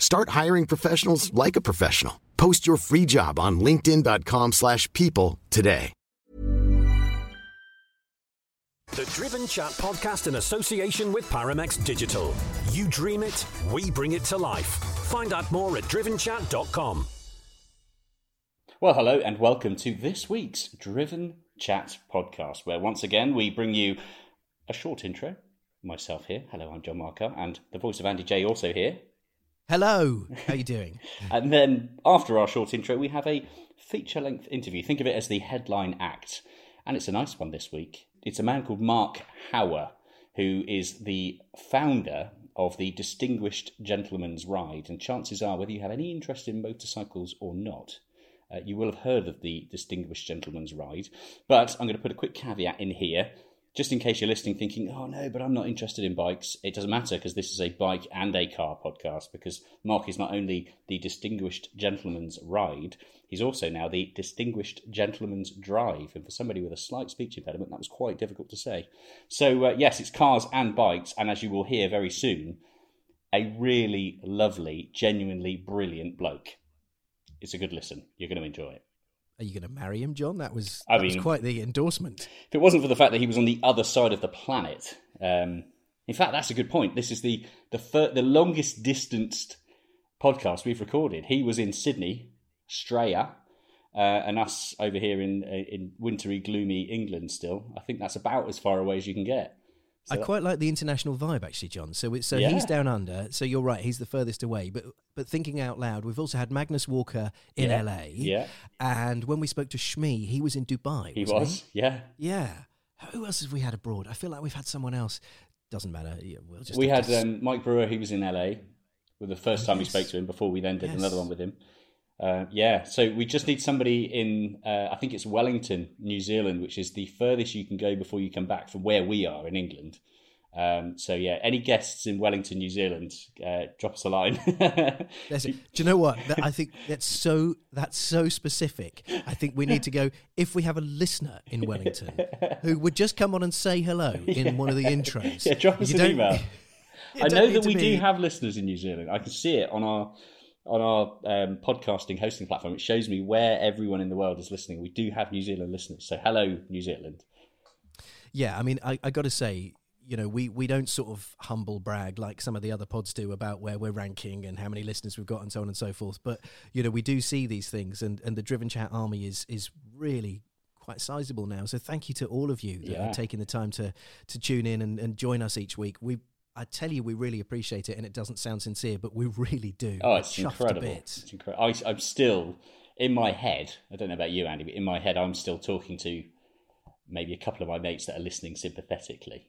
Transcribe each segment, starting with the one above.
Start hiring professionals like a professional. Post your free job on linkedin.com/people slash people today. The Driven Chat podcast in association with Paramex Digital. You dream it, we bring it to life. Find out more at drivenchat.com. Well, hello, and welcome to this week's Driven Chat podcast, where once again we bring you a short intro. Myself here. Hello, I'm John Marcar, and the voice of Andy Jaye also here. Hello, how are you doing? And then after our short intro, we have a feature length interview. Think of it as the headline act. And it's a nice one this week. It's a man called Mark Hawwa, who is the founder of the Distinguished Gentleman's Ride. And chances are, whether you have any interest in motorcycles or not, uh, you will have heard of the Distinguished Gentleman's Ride. But I'm going to put a quick caveat in here just in case you're listening thinking, oh no, but I'm not interested in bikes, it doesn't matter because this is a bike and a car podcast because Mark is not only the Distinguished Gentleman's Ride, he's also now the Distinguished Gentleman's Drive. And for somebody with a slight speech impediment, that was quite difficult to say. So, uh, yes, it's cars and bikes, and as you will hear very soon, a really lovely, genuinely brilliant bloke. It's a good listen. You're going to enjoy it. Are you going to marry him, John? That was, I that was quite the endorsement. if it wasn't for the fact that he was on the other side of the planet, um, in fact, that's a good point. This is the the fir- the longest distanced podcast we've recorded. He was in Sydney, Australia, uh, and us over here in in wintry, gloomy England. Still, I think that's about as far away as you can get. I quite like the international vibe, actually, John. So, so Yeah. he's down under. So you're right; he's the furthest away. But but thinking out loud, we've also had Magnus Walker in Yeah, LA. yeah. And when we spoke to Shmee, he was in Dubai. He was, yeah. Yeah. Who else have we had abroad? I feel like we've had someone else. Doesn't matter. Yeah, We'll just We had um, Mike Brewer. He was in LA. With the first time we spoke to him before we then did Yes. another one with him. Uh, yeah, so we just need somebody in. Uh, I think it's Wellington, New Zealand, which is the furthest you can go before you come back from where we are in England. Um, so yeah, any guests in Wellington, New Zealand, uh, drop us a line. Do you know what? That, I think that's so that's so specific. I think we need to go if we have a listener in Wellington who would just come on and say hello in one of the intros. yeah, drop us You an don't- email. I know that we be- do have listeners in New Zealand. I can see it on our on our um, podcasting hosting platform. It shows me where everyone in the world is listening. We do have New Zealand listeners. So hello, New Zealand. Yeah, I mean, I, I got to say, you know, we, we don't sort of humble brag like some of the other pods do about where we're ranking and how many listeners we've got and so on and so forth. But you know, we do see these things, and, and the Driven Chat army is is really quite sizable now. So thank you to all of you that Yeah. are taking the time to to tune in and, and join us each week. We I tell you, we really appreciate it, and it doesn't sound sincere, but we really do. Oh, it's incredible. It's incredible. I, I'm still in my head, I don't know about you, Andy, but in my head, I'm still talking to maybe a couple of my mates that are listening sympathetically.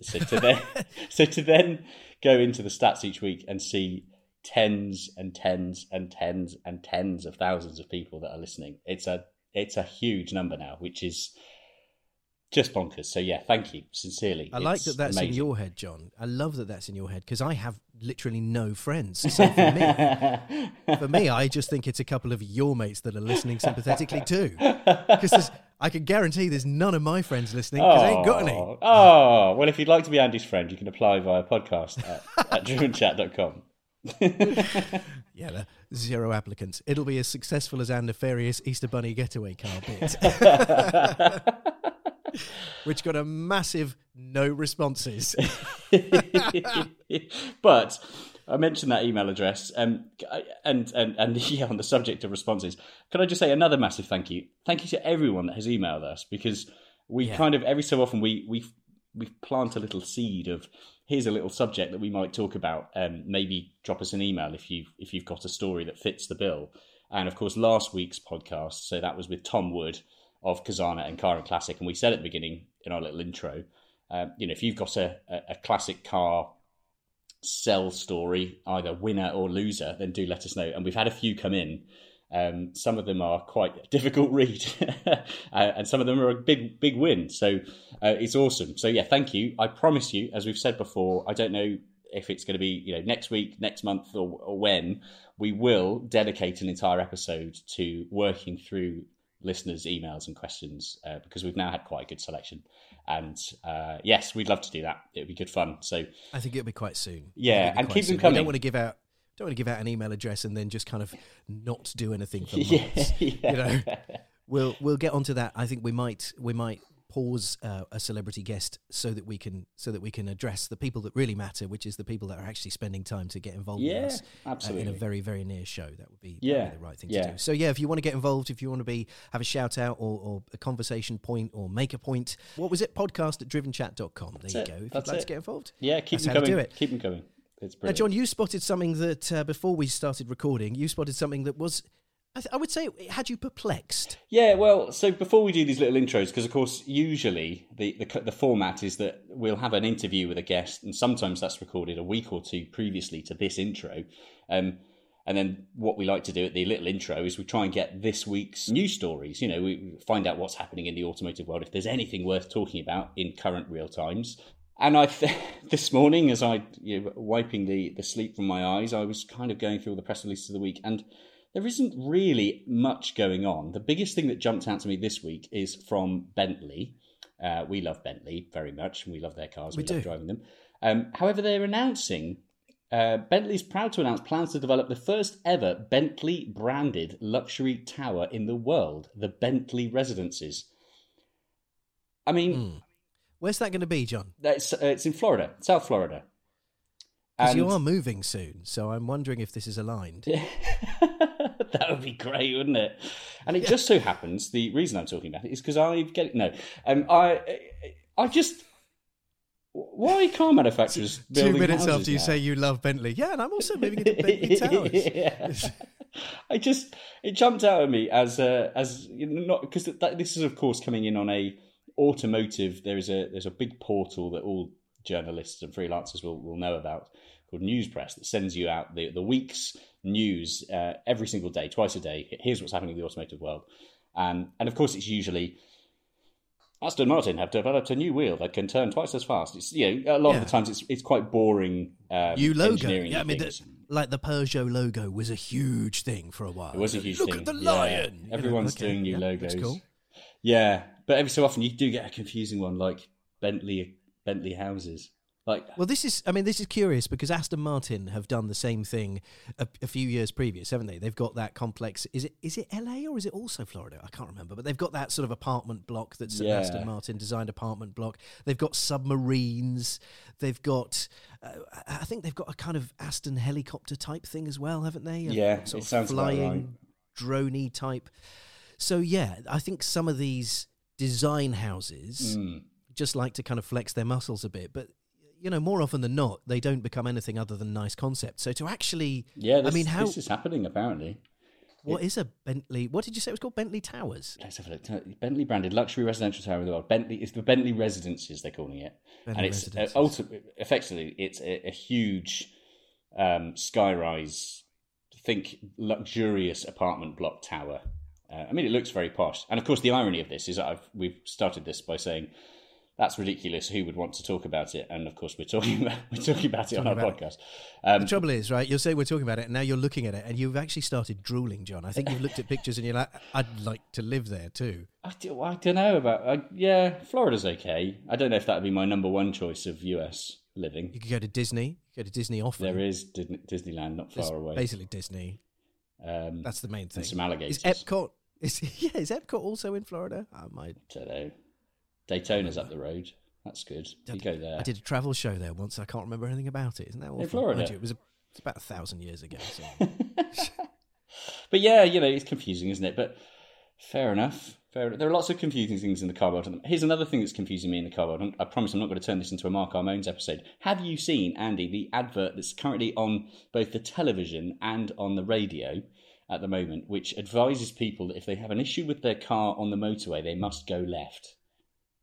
So to then, so to then go into the stats each week and see tens and tens and tens and tens of thousands of people that are listening, it's a it's a huge number now, which is just bonkers. So yeah, thank you sincerely. I like It's that that's amazing. in your head, John. I love that that's in your head because I have literally no friends. So for me, for me, I just think it's a couple of your mates that are listening sympathetically too. Because I can guarantee there's none of my friends listening because I ain't got any. Oh, oh, well, if you'd like to be Andy's friend, you can apply via podcast at, at drivenchat.com. Yeah, no, zero applicants. It'll be as successful as our nefarious Easter Bunny getaway car bit, which got a massive no responses. but I mentioned that email address, um, and and and yeah, on the subject of responses, can I just say another massive thank you? Thank you to everyone that has emailed us because we Yeah. kind of every so often we we we plant a little seed of here's a little subject that we might talk about. Um, maybe drop us an email if you if you've got a story that fits the bill. And of course, last week's podcast, so that was with Tom Wood of Kazana and Car and Classic, and we said at the beginning in our little intro, um, you know, if you've got a, a, classic car sell story, either winner or loser, then do let us know. And we've had a few come in. Um, some of them are quite difficult read, uh, and some of them are a big, big win. So uh, it's awesome. So yeah, thank you. I promise you, as we've said before, I don't know if it's going to be you know next week, next month, or, or when we will dedicate an entire episode to working through listeners' emails and questions uh, because we've now had quite a good selection. And uh, yes, we'd love to do that. It would be good fun. So I think it'll be quite soon. Yeah, and keep them soon. We coming. don't want to give out. Don't want to give out an email address and then just kind of not do anything for months. yeah, yeah. You know, we'll we'll get onto that. I think we might we might pause uh, a celebrity guest so that we can so that we can address the people that really matter, which is the people that are actually spending time to get involved Yeah, with us uh, in a very very near show. That would be, that would be the right thing yeah. to do. So yeah, if you want to get involved, if you want to be have a shout out or, or a conversation point or make a point, what was it? Podcast at drivenchat.com. There That's you go. If That's you'd like it. to get involved. Yeah, keep them coming. do it. Keep them coming. It's Now. John, you spotted something that uh, before we started recording, you spotted something that was, I, th- I would say, it had you perplexed. Yeah, well, so before we do these little intros, because of course, usually the, the the format is that we'll have an interview with a guest, and sometimes that's recorded a week or two previously to this intro. Um, and then what we like to do at the little intro is we try and get this week's news stories. You know, we find out what's happening in the automotive world, if there's anything worth talking about in current real times. And I, th- this morning, as I you know, wiping the, the sleep from my eyes, I was kind of going through all the press releases of the week, and there isn't really much going on. The biggest thing that jumped out to me this week is from Bentley. Uh, we love Bentley very much, and we love their cars. We We, love driving them. Um, however, they're announcing. Uh, Bentley's proud to announce plans to develop the first ever Bentley branded luxury tower in the world, the Bentley Residences. I mean, Hmm. Where's that going to be, John? it's, uh, it's in Florida, South Florida. Because you are moving soon, so I'm wondering if this is aligned. that would be great, wouldn't it? And it just so happens the reason I'm talking about it is because I get no, um, I, I just why car manufacturers Two minutes after you now? say you love Bentley, yeah, and I'm also moving into Bentley Towers. Yeah. I just it jumped out at me as uh, as you know, not because this is of course coming in on a automotive. There is a there's a big portal that all journalists and freelancers will, will know about called Newspress that sends you out the the week's news uh, every single day, twice a day. Here's what's happening in the automotive world, um, and of course it's usually. Aston Martin have developed a new wheel that can turn twice as fast. It's you know a lot Yeah. of the times it's it's quite boring. Um, New logo, yeah. I mean, the, like the Peugeot logo was a huge thing for a while. It was a huge Look thing. at the Yeah. lion. You know, Everyone's okay, doing new yeah, logos. That's cool. Yeah, but every so often you do get a confusing one like Bentley Bentley houses. Like Well, this is, I mean, this is curious because Aston Martin have done the same thing a, a few years previous, haven't they? They've got that complex. Is it is it LA or is it also Florida? I can't remember, but they've got that sort of apartment block that's an Aston Martin designed apartment block. They've got submarines. They've got, uh, I think they've got a kind of Aston helicopter type thing as well, haven't they? A Yeah, sort it of flying, droney type. So yeah, I think some of these design houses mm, just like to kind of flex their muscles a bit. But you know, more often than not, they don't become anything other than nice concepts. So to actually, yeah, this, I mean, how this is happening apparently. What is a Bentley? What did you say it was called? Bentley Towers. Let's have a look. Bentley branded luxury residential tower in the world. Bentley is the Bentley Residences they're calling it, Bentley and it's uh, ultimately, effectively, it's a, a huge um, skyrise. Think luxurious apartment block tower. Uh, I mean, it looks very posh, and of course, the irony of this is that I've we've started this by saying that's ridiculous. Who would want to talk about it? And of course, we're talking about we're talking about it on our podcast. Um, The trouble is, right? You'll say we're talking about it, and now you're looking at it, and you've actually started drooling, John. I think you've looked at pictures, and you're like, "I'd like to live there too." I, do, I don't know about. I, yeah, Florida's okay. I don't know if that would be my number one choice of US living. You could go to Disney. Go to Disney often. There is Disney, Disneyland not far away. Basically, Disney. Um, That's the main thing. some alligators. Is Epcot? Is yeah? Is Epcot also in Florida? I might. I don't know. Daytona's up the road. That's good. You go there. I did a travel show there once. I can't remember anything about it. Isn't that awful? In Florida? Mind you, it was a, it's about a thousand years ago. So. But yeah, you know, it's confusing, isn't it? But fair enough. Fair. There are lots of confusing things in the car world. Here's another thing that's confusing me in the car world. I promise I'm not going to turn this into a Marcar Moans episode. Have you seen, Andy, the advert that's currently on both the television and on the radio at the moment, which advises people that if they have an issue with their car on the motorway, they must go left?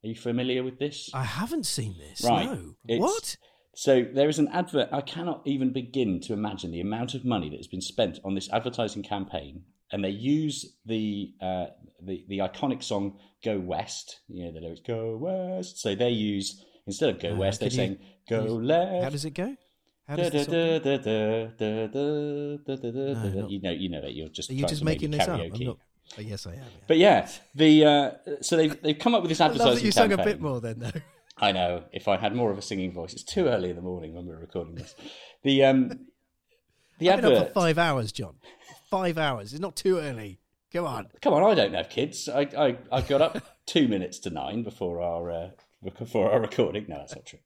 Are you familiar with this? I haven't seen this. Right. No. What? So there is an advert. I cannot even begin to imagine the amount of money that has been spent on this advertising campaign, and they use the uh, the the iconic song "Go West." You know the lyrics "Go West." So they use instead of "Go Uh, West," they're you- saying "Go you- Left." How does it go? How does da, the da, da, da, da, da, da, da, da, No, You know, you know it. You're just Are you just making this up? karaoke. Not. Oh, yes, I am. yeah. But yeah, the uh, so they've they've come up with this I advertising love that you sung a bit more then, though. I know. If I had more of a singing voice, it's too early in the morning when we're recording this. The um, the I've been up advert. for five hours, John. Five hours. It's not too early. Come on. Come on, I don't have kids. I I, I got up two minutes to nine before our uh, before our recording. No, that's not true.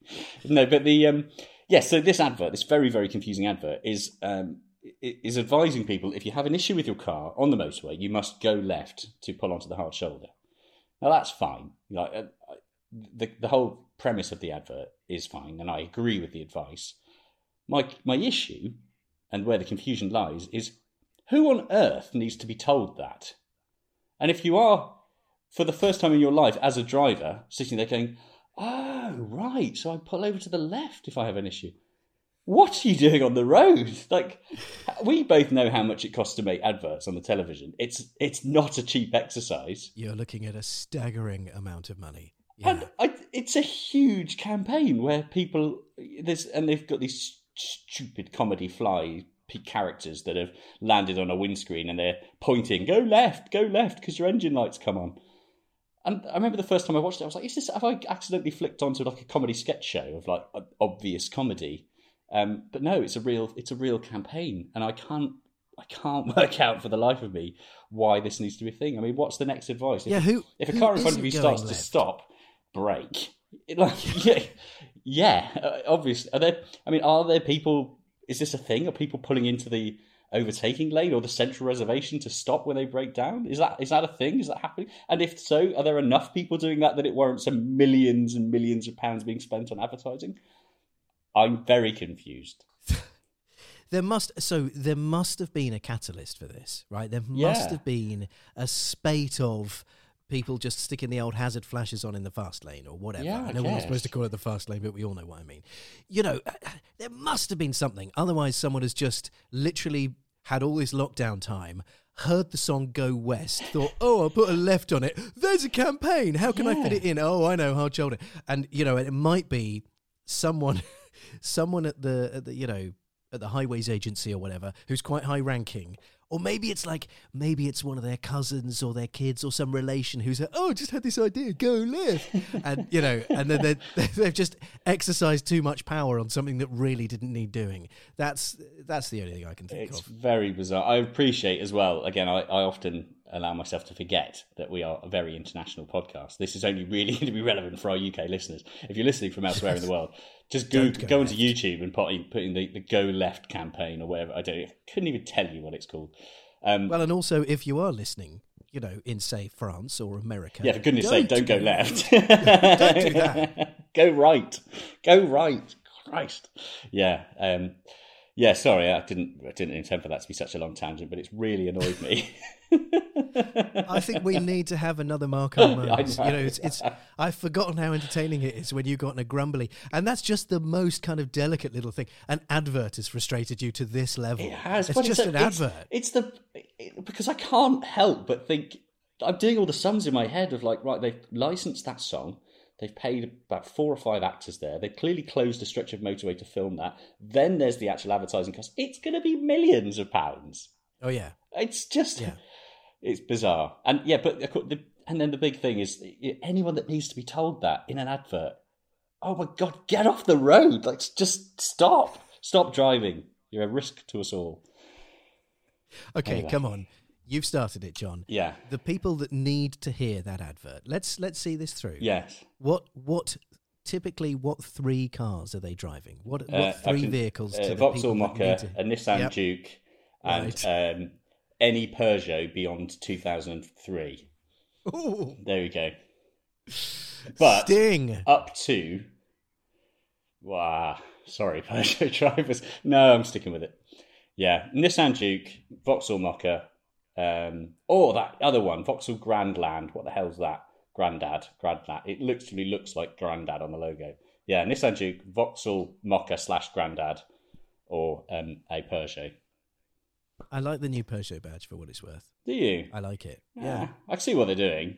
No, but the um, yes. so this advert, this very very confusing advert, is um, i- is advising people if you have an issue with your car on the motorway, you must go left to pull onto the hard shoulder. Now that's fine. Like uh, the the whole premise of the advert is fine, and I agree with the advice. My my issue, and where the confusion lies, is who on earth needs to be told that? And if you are, for the first time in your life as a driver, sitting there going, "Oh right, so I pull over to the left if I have an issue." What are you doing on the road? Like, we both know how much it costs to make adverts on the television. It's it's not a cheap exercise. You're looking at a staggering amount of money. Yeah. And I, it's a huge campaign where people there's and they've got these stupid comedy fly characters that have landed on a windscreen and they're pointing, "Go left, go left," because your engine lights come on. And I remember the first time I watched it, I was like, "Is this? Have I accidentally flicked onto like a comedy sketch show of like obvious comedy?" Um, but no, it's a real, it's a real campaign, and I can't, I can't work out for the life of me why this needs to be a thing. I mean, what's the next advice? If, Yeah, who- if a who car in front of you starts to stop, brake. Like, yeah, yeah, uh, obviously. Are there? I mean, are there people? Is this a thing? Are people pulling into the overtaking lane or the central reservation to stop when they break down? Is that is that a thing? Is that happening? And if so, are there enough people doing that that it warrants a millions and millions of pounds being spent on advertising? I'm very confused. There must so there must have been a catalyst for this, right? There must Yeah. have been a spate of people just sticking the old hazard flashes on in the fast lane or whatever. Yeah, I know we're not supposed to call it the fast lane, but we all know what I mean. You know, there must have been something. Otherwise, someone has just literally had all this lockdown time. Heard the song "Go West," thought, "Oh, I'll put a left on it." There's a campaign. How can I fit it in? Oh, I know, hard shoulder. And you know, it might be someone, someone at the, at the you know at the highways agency or whatever who's quite high ranking or maybe it's like maybe it's one of their cousins or their kids or some relation who's like, oh just had this idea go live and you know and then they they've just exercised too much power on something that really didn't need doing that's that's the only thing i can think It's of very bizarre. I appreciate as well. Again, I, I often allow myself to forget that we are a very international podcast. This is only really going to be relevant for our UK listeners. If you're listening from elsewhere in the world, just go, go go, onto. YouTube and put in, put in the, the Go Left campaign or whatever. I don't. I couldn't even tell you what it's called. Um, well and also if you are listening you know in say france or america yeah, for goodness' sake, don't go left. don't do that go right. Go right. Christ. Yeah. Um, Yeah, sorry, I didn't I didn't intend for that to be such a long tangent, but it's really annoyed me. I think we need to have another Marcar Moans. know. You know, it's it's. I've forgotten how entertaining it is when you've gotten a grumbly, and that's just the most kind of delicate little thing. An advert has frustrated you to this level. It has. It's just a- an advert. It's, the it- because I can't help but think I'm doing all the sums in my head of like, right, they've licensed that song. They've paid about four or five actors there. They've clearly closed a stretch of motorway to film that. Then there's the actual advertising cost. It's going to be millions of pounds. Oh yeah, It's just, Yeah. It's bizarre. And yeah, but the, and then the big thing is anyone that needs to be told that in an advert. Oh my god, get off the road! Like, just stop, stop driving. You're a risk to us all. okay, Anyway. come on. You've started it, John. Yeah. The people that need to hear that advert. Let's let's see this through. Yes. What what typically what three cars are they driving? What what Uh, three can- vehicles? Uh, do the Vauxhall that to- a Nissan Yep. Juke, and Right. um, any Peugeot beyond 2003. Ooh, There we go. But Sting. up to. Wow. Sorry, Peugeot drivers. No, I'm sticking with it. Yeah, Nissan Juke, Vauxhall Mokka, um, or that other one, Vauxhall Grandland. What the hell's that? Grandad, Grandad. It literally looks like Grandad on the logo. Yeah, Nissan Juke, Vauxhall Mokka slash Grandad, or um, a Peugeot. I like the new Peugeot badge for what it's worth. Do you? I like it. Yeah, Yeah. I see what they're doing.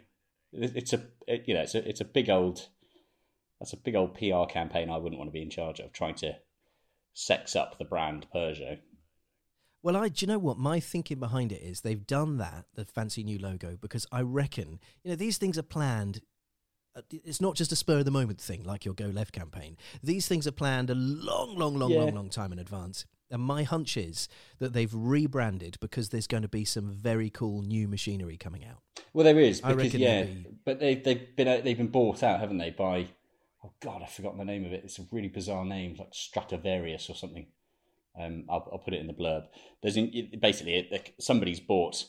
It's a, it, you know, it's a, it's a big old, that's a big old PR campaign. I wouldn't want to be in charge of trying to sex up the brand Peugeot. Well, I do you know what my thinking behind it is? They've done that, the fancy new logo, because I reckon you know these things are planned. uh, It's not just a spur of the moment thing like your Go Left campaign. These things are planned a long, long, long, Yeah. long, long time in advance. And my hunch is that they've rebranded because there's going to be some very cool new machinery coming out. Well, there is because yeah, be- but they they've been uh, they've been bought out, haven't they? By oh god, I've forgotten the name of it. It's a really bizarre name, like Stradivarius or something. Um, I'll, I'll put it in the blurb. There's in, basically it, somebody's bought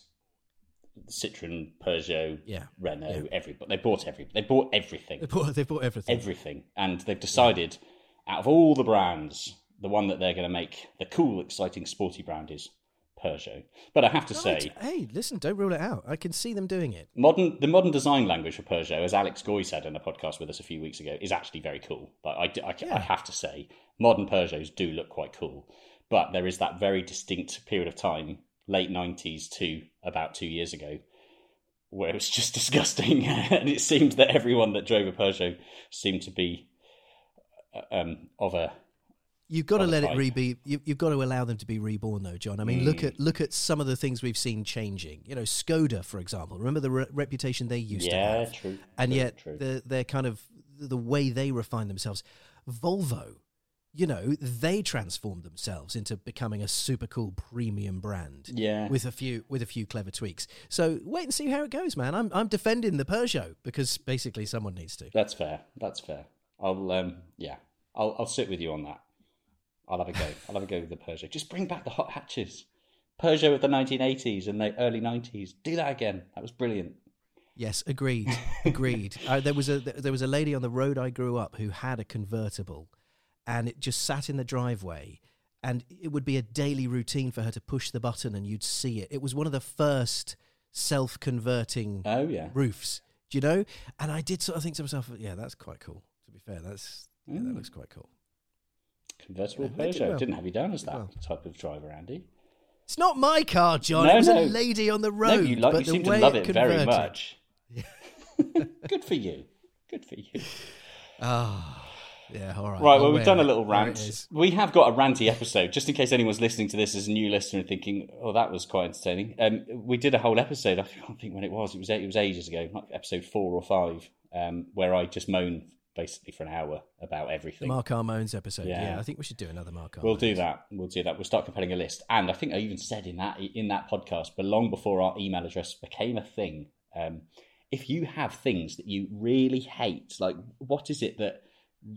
Citroen, Peugeot, Yeah. Renault, Yeah. every but they bought every they bought everything. They bought, they bought everything. everything, and they've decided out of all the brands, the one that they're going to make the cool, exciting, sporty brand is Peugeot. But I have to Right. say, hey, listen, don't rule it out. I can see them doing it. modern the modern design language for Peugeot, as Alex Goy said in a podcast with us a few weeks ago, is actually very cool. But I, I, I have to say, modern Peugeots do look quite cool. But there is that very distinct period of time, late nineties to about two years ago, where it was just disgusting, and it seemed that everyone that drove a Peugeot seemed to be uh, um, of a You've got to let it type. re-be. You, you've got to allow them to be reborn, though, John. I mean, Mm. look at look at some of the things we've seen changing. You know, Skoda, for example. Remember the re- reputation they used to yeah, have, true, and true, yet true. the they're kind of the way they refine themselves. Volvo, you know, they transformed themselves into becoming a super cool premium brand. Yeah. with a few with a few clever tweaks. So wait and see how it goes, man. I'm I'm defending the Peugeot because basically someone needs to. That's fair. That's fair. I'll um yeah. I'll I'll sit with you on that. I'll have a go. I'll have a go with the Peugeot. Just bring back the hot hatches. Peugeot of the 1980s and the early 90s. Do that again. That was brilliant. Yes, agreed, agreed. uh, there was a there was a lady on the road I grew up who had a convertible, and it just sat in the driveway, and it would be a daily routine for her to push the button, and you'd see it. It was one of the first self-converting Oh yeah. roofs, do you know? And I did sort of think to myself, yeah, that's quite cool. To be fair, that's yeah, that Mm. looks quite cool. Convertible Yeah, Peugeot. well. Didn't have you down as that well. type of driver, Andy. It's not my car, John. No, it was no. a lady on the road. no, you, like, but you seem to love it very converted- much. Good for you. Good for you. Ah, yeah, all right. Right, I'll well, we've done a little rant. We have got a ranty episode, just in case anyone's listening to this as a new listener and thinking, "Oh, that was quite entertaining." Um, we did a whole episode. I can't think when it was. It was it was ages ago, like episode four or five, um, where I just moan basically for an hour about The everything. Marcar Moans episode. Yeah. Yeah. I think we should do another Marcar Moans. We'll do that. We'll do that. We'll start compiling a list. And I think I even said in that in that podcast, but long before our email address became a thing, um, if you have things that you really hate, like what is it that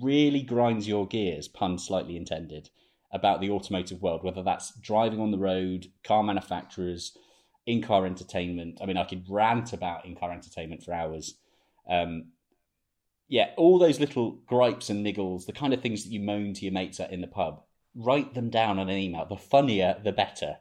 really grinds your gears, pun slightly intended, about the automotive world, whether that's driving on the road, car manufacturers, in car entertainment. I mean, I could rant about in car entertainment for hours. Um, yeah, all those little gripes and niggles, the kind of things that you moan to your mates at in the pub. write them down on an email. The funnier, the better,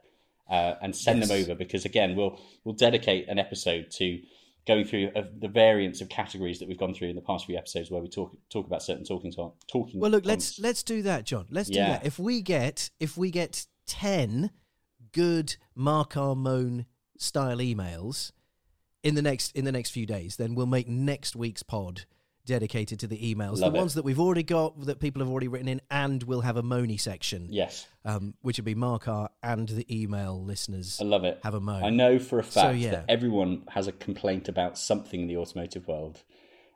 uh, and send them over because again, we'll we'll dedicate an episode to going through uh, the variants of categories that we've gone through in the past few episodes where we talk talk about certain talking to- talking. Well, look, let's let's do that, John. Let's do that. If we get if we get ten good Marcar Moan style emails in the next in the next few days, then we'll make next week's pod dedicated to the emails, Love the it. ones that we've already got that people have already written in, and we'll have a Moni section, yes. um, which would be Mark R and the email listeners. I love it. Have a moan. I know for a So, fact yeah. that everyone has a complaint about something in the automotive world,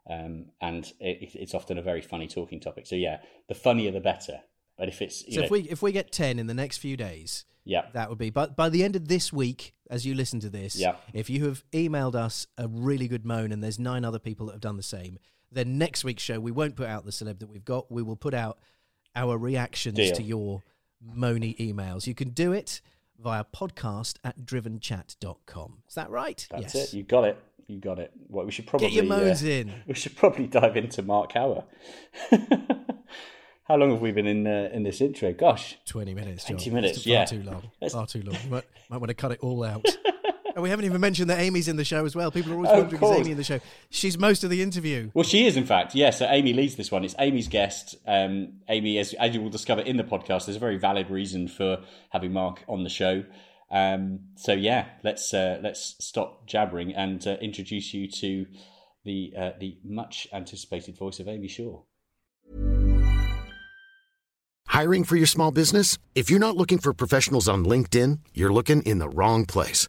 um, and it, it's often a very funny talking topic. So yeah, the funnier the better. But if it's you So know, if we if we get ten in the next few days, yeah, That would be, but by the end of this week, as you listen to this, Yeah. if you have emailed us a really good moan and there's nine other people that have done the same, then next week's show, we won't put out the celeb that we've got. We will put out our reactions Deal. to your moany emails. You can do it via podcast at drivenchat.com. Is that right? that's yes. it. You got it. You got it. Well, we should probably Get your moans uh, in. We should probably dive into Mark Hawwa. How long have we been in uh, in this intro? Gosh, 20 minutes, John. 20 minutes, It's far yeah. too long. Far too long. You might, might want to cut it all out. and we haven't even mentioned that Amy's in the show as well. People are always Oh, of wondering, is. Amy in the show? She's most of the interview. Well, she is, in fact. Yeah, so Amy leads this one. It's Amy's guest. Um, Amy, as, as you will discover in the podcast, there's a very valid reason for having Mark on the show. Um, so yeah, let's uh, let's stop jabbering and uh, introduce you to the uh, the much anticipated voice of Amy Shore. Hiring for your small business? If you're not looking for professionals on LinkedIn, you're looking in the wrong place.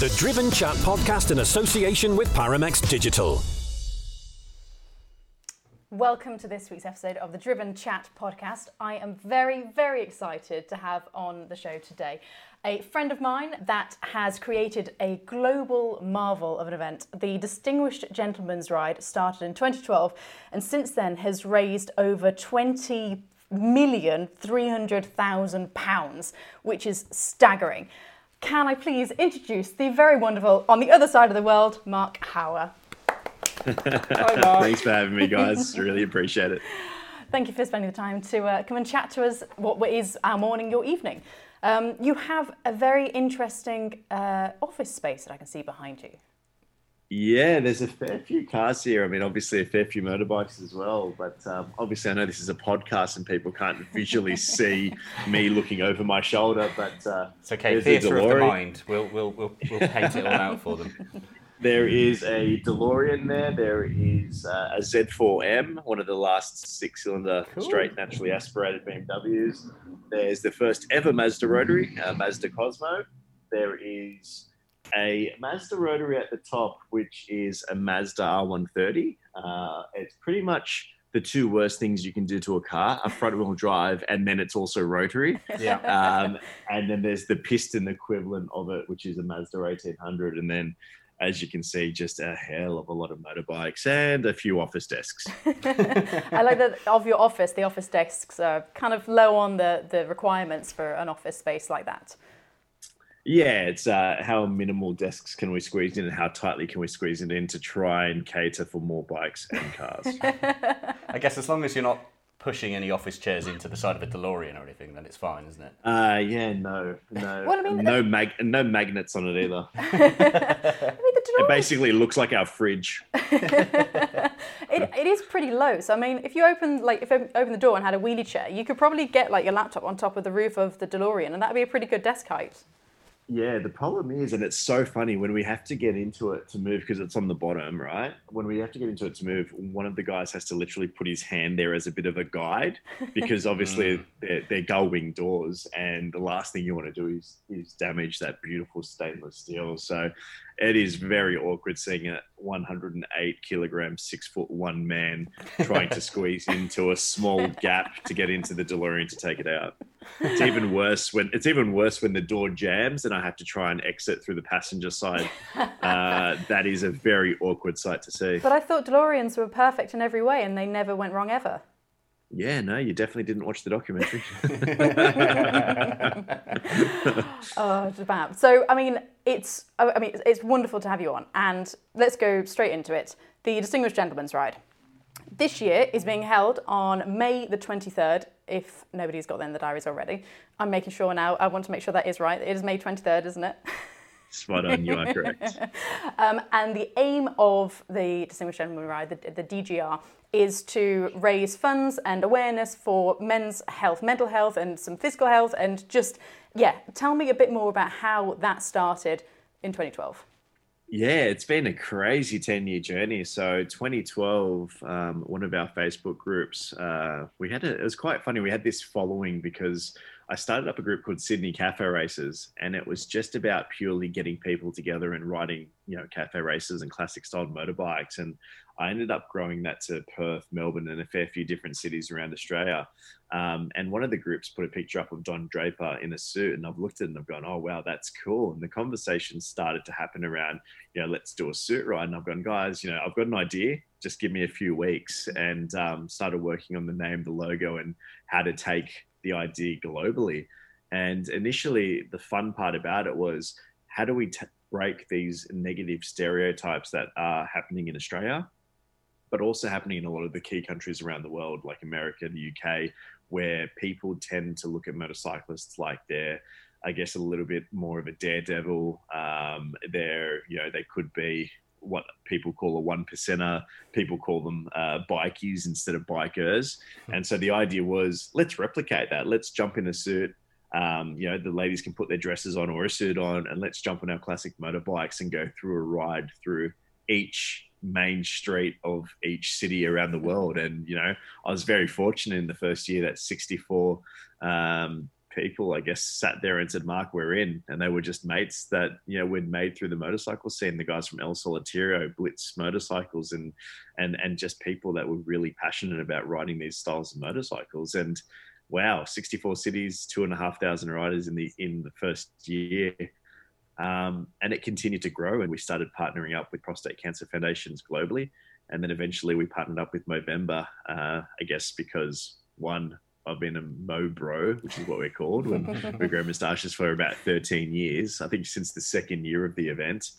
The Driven Chat podcast in association with Paramex Digital. Welcome to this week's episode of the Driven Chat podcast. I am very, very excited to have on the show today a friend of mine that has created a global marvel of an event. The Distinguished Gentleman's Ride started in 2012 and since then has raised over 20 million 300,000 pounds, which is staggering. Can I please introduce the very wonderful, on the other side of the world, Mark Hawwa. Hi, Mark. Thanks for having me, guys. really appreciate it. Thank you for spending the time to uh, come and chat to us. What is our morning, your evening? Um, you have a very interesting uh, office space that I can see behind you. Yeah, there's a fair few cars here. I mean, obviously a fair few motorbikes as well. But um, obviously, I know this is a podcast and people can't visually see me looking over my shoulder. But uh, It's okay, there's a theatre of the DeLorean. mind. We'll we'll we'll, we'll paint it all out for them. There is a DeLorean there. There is uh, a Z4M, one of the last six-cylinder straight naturally aspirated BMWs. There's the first ever Mazda rotary, uh, Mazda Cosmo. There is a Mazda rotary at the top, which is a Mazda R130. Uh, it's pretty much the two worst things you can do to a car: a front-wheel drive, and then it's also rotary. Yeah. Um, and then there's the piston equivalent of it, which is a Mazda 1800. And then, as you can see, just a hell of a lot of motorbikes and a few office desks. I like that of your office, the office desks are kind of low on the, the requirements for an office space like that. Yeah, it's uh, how minimal desks can we squeeze in and how tightly can we squeeze it in to try and cater for more bikes and cars. I guess as long as you're not pushing any office chairs into the side of a DeLorean or anything, then it's fine, isn't it? Uh, yeah, no, no, Well, I mean, no mag, no magnets on it either. I mean, the It basically looks like our fridge. it, it is pretty low. So I mean, if you open like if you open the door and had a wheelie chair, you could probably get like your laptop on top of the roof of the DeLorean, and that'd be a pretty good desk height. Yeah, the problem is, and it's so funny when we have to get into it to move because it's on the bottom, right? When we have to get into it to move, one of the guys has to literally put his hand there as a bit of a guide because obviously mm. they're, they're gull wing doors, and the last thing you want to do is is damage that beautiful stainless steel. So it is very awkward seeing a 108 kilogram, six foot one man trying to squeeze into a small gap to get into the DeLorean to take it out. It's even worse when it's even worse when the door jams and I have to try and exit through the passenger side. Uh, that is a very awkward sight to see. But I thought DeLoreans were perfect in every way, and they never went wrong ever. Yeah, no, you definitely didn't watch the documentary. Oh, it's bad. So, I mean, it's I mean, it's wonderful to have you on, and let's go straight into it. The Distinguished Gentleman's Ride this year is being held on May the 23rd. If nobody's got that in the diaries already, I'm making sure now. I want to make sure that is right. It is May 23rd, isn't it? Spot on, you are correct. Um, and the aim of the Distinguished Gentleman Ride, the, the DGR, is to raise funds and awareness for men's health, mental health, and some physical health. And just, yeah, tell me a bit more about how that started in 2012. Yeah, it's been a crazy 10 year journey. So, 2012, um, one of our Facebook groups, uh, we had a, it was quite funny. We had this following because I started up a group called Sydney Cafe Racers, and it was just about purely getting people together and riding, you know, cafe racers and classic styled motorbikes. And I ended up growing that to Perth, Melbourne, and a fair few different cities around Australia. Um, and one of the groups put a picture up of Don Draper in a suit, and I've looked at it and I've gone, "Oh wow, that's cool." And the conversation started to happen around, you know, let's do a suit ride. And I've gone, guys, you know, I've got an idea. Just give me a few weeks, and um, started working on the name, the logo, and how to take the idea globally. And initially, the fun part about it was how do we t- break these negative stereotypes that are happening in Australia but also happening in a lot of the key countries around the world, like America, the UK, where people tend to look at motorcyclists like they're, I guess, a little bit more of a daredevil. Um, they're, you know, they could be what people call a one percenter. People call them uh, bikies instead of bikers. And so the idea was, let's replicate that. Let's jump in a suit. Um, you know, the ladies can put their dresses on or a suit on, and let's jump on our classic motorbikes and go through a ride through each main street of each city around the world. And, you know, I was very fortunate in the first year that 64 um, people, I guess, sat there and said, Mark, we're in. And they were just mates that, you know, we'd made through the motorcycle scene, the guys from El Solitario, Blitz Motorcycles, and, and, and just people that were really passionate about riding these styles of motorcycles. And, wow, 64 cities, two and a half thousand riders in the, in the first year. Um, and it continued to grow, and we started partnering up with prostate cancer foundations globally. And then eventually we partnered up with Movember, uh, I guess, because one, I've been a Mo Bro, which is what we're called when we grow moustaches for about 13 years. I think since the second year of the event.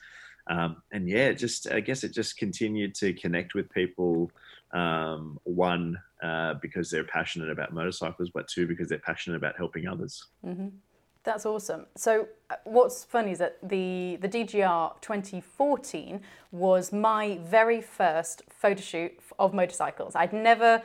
Um, and yeah, just I guess it just continued to connect with people. Um, one, uh, because they're passionate about motorcycles, but two, because they're passionate about helping others. That's awesome. So, uh, what's funny is that the the DGR 2014 was my very first photo shoot of motorcycles. I'd never,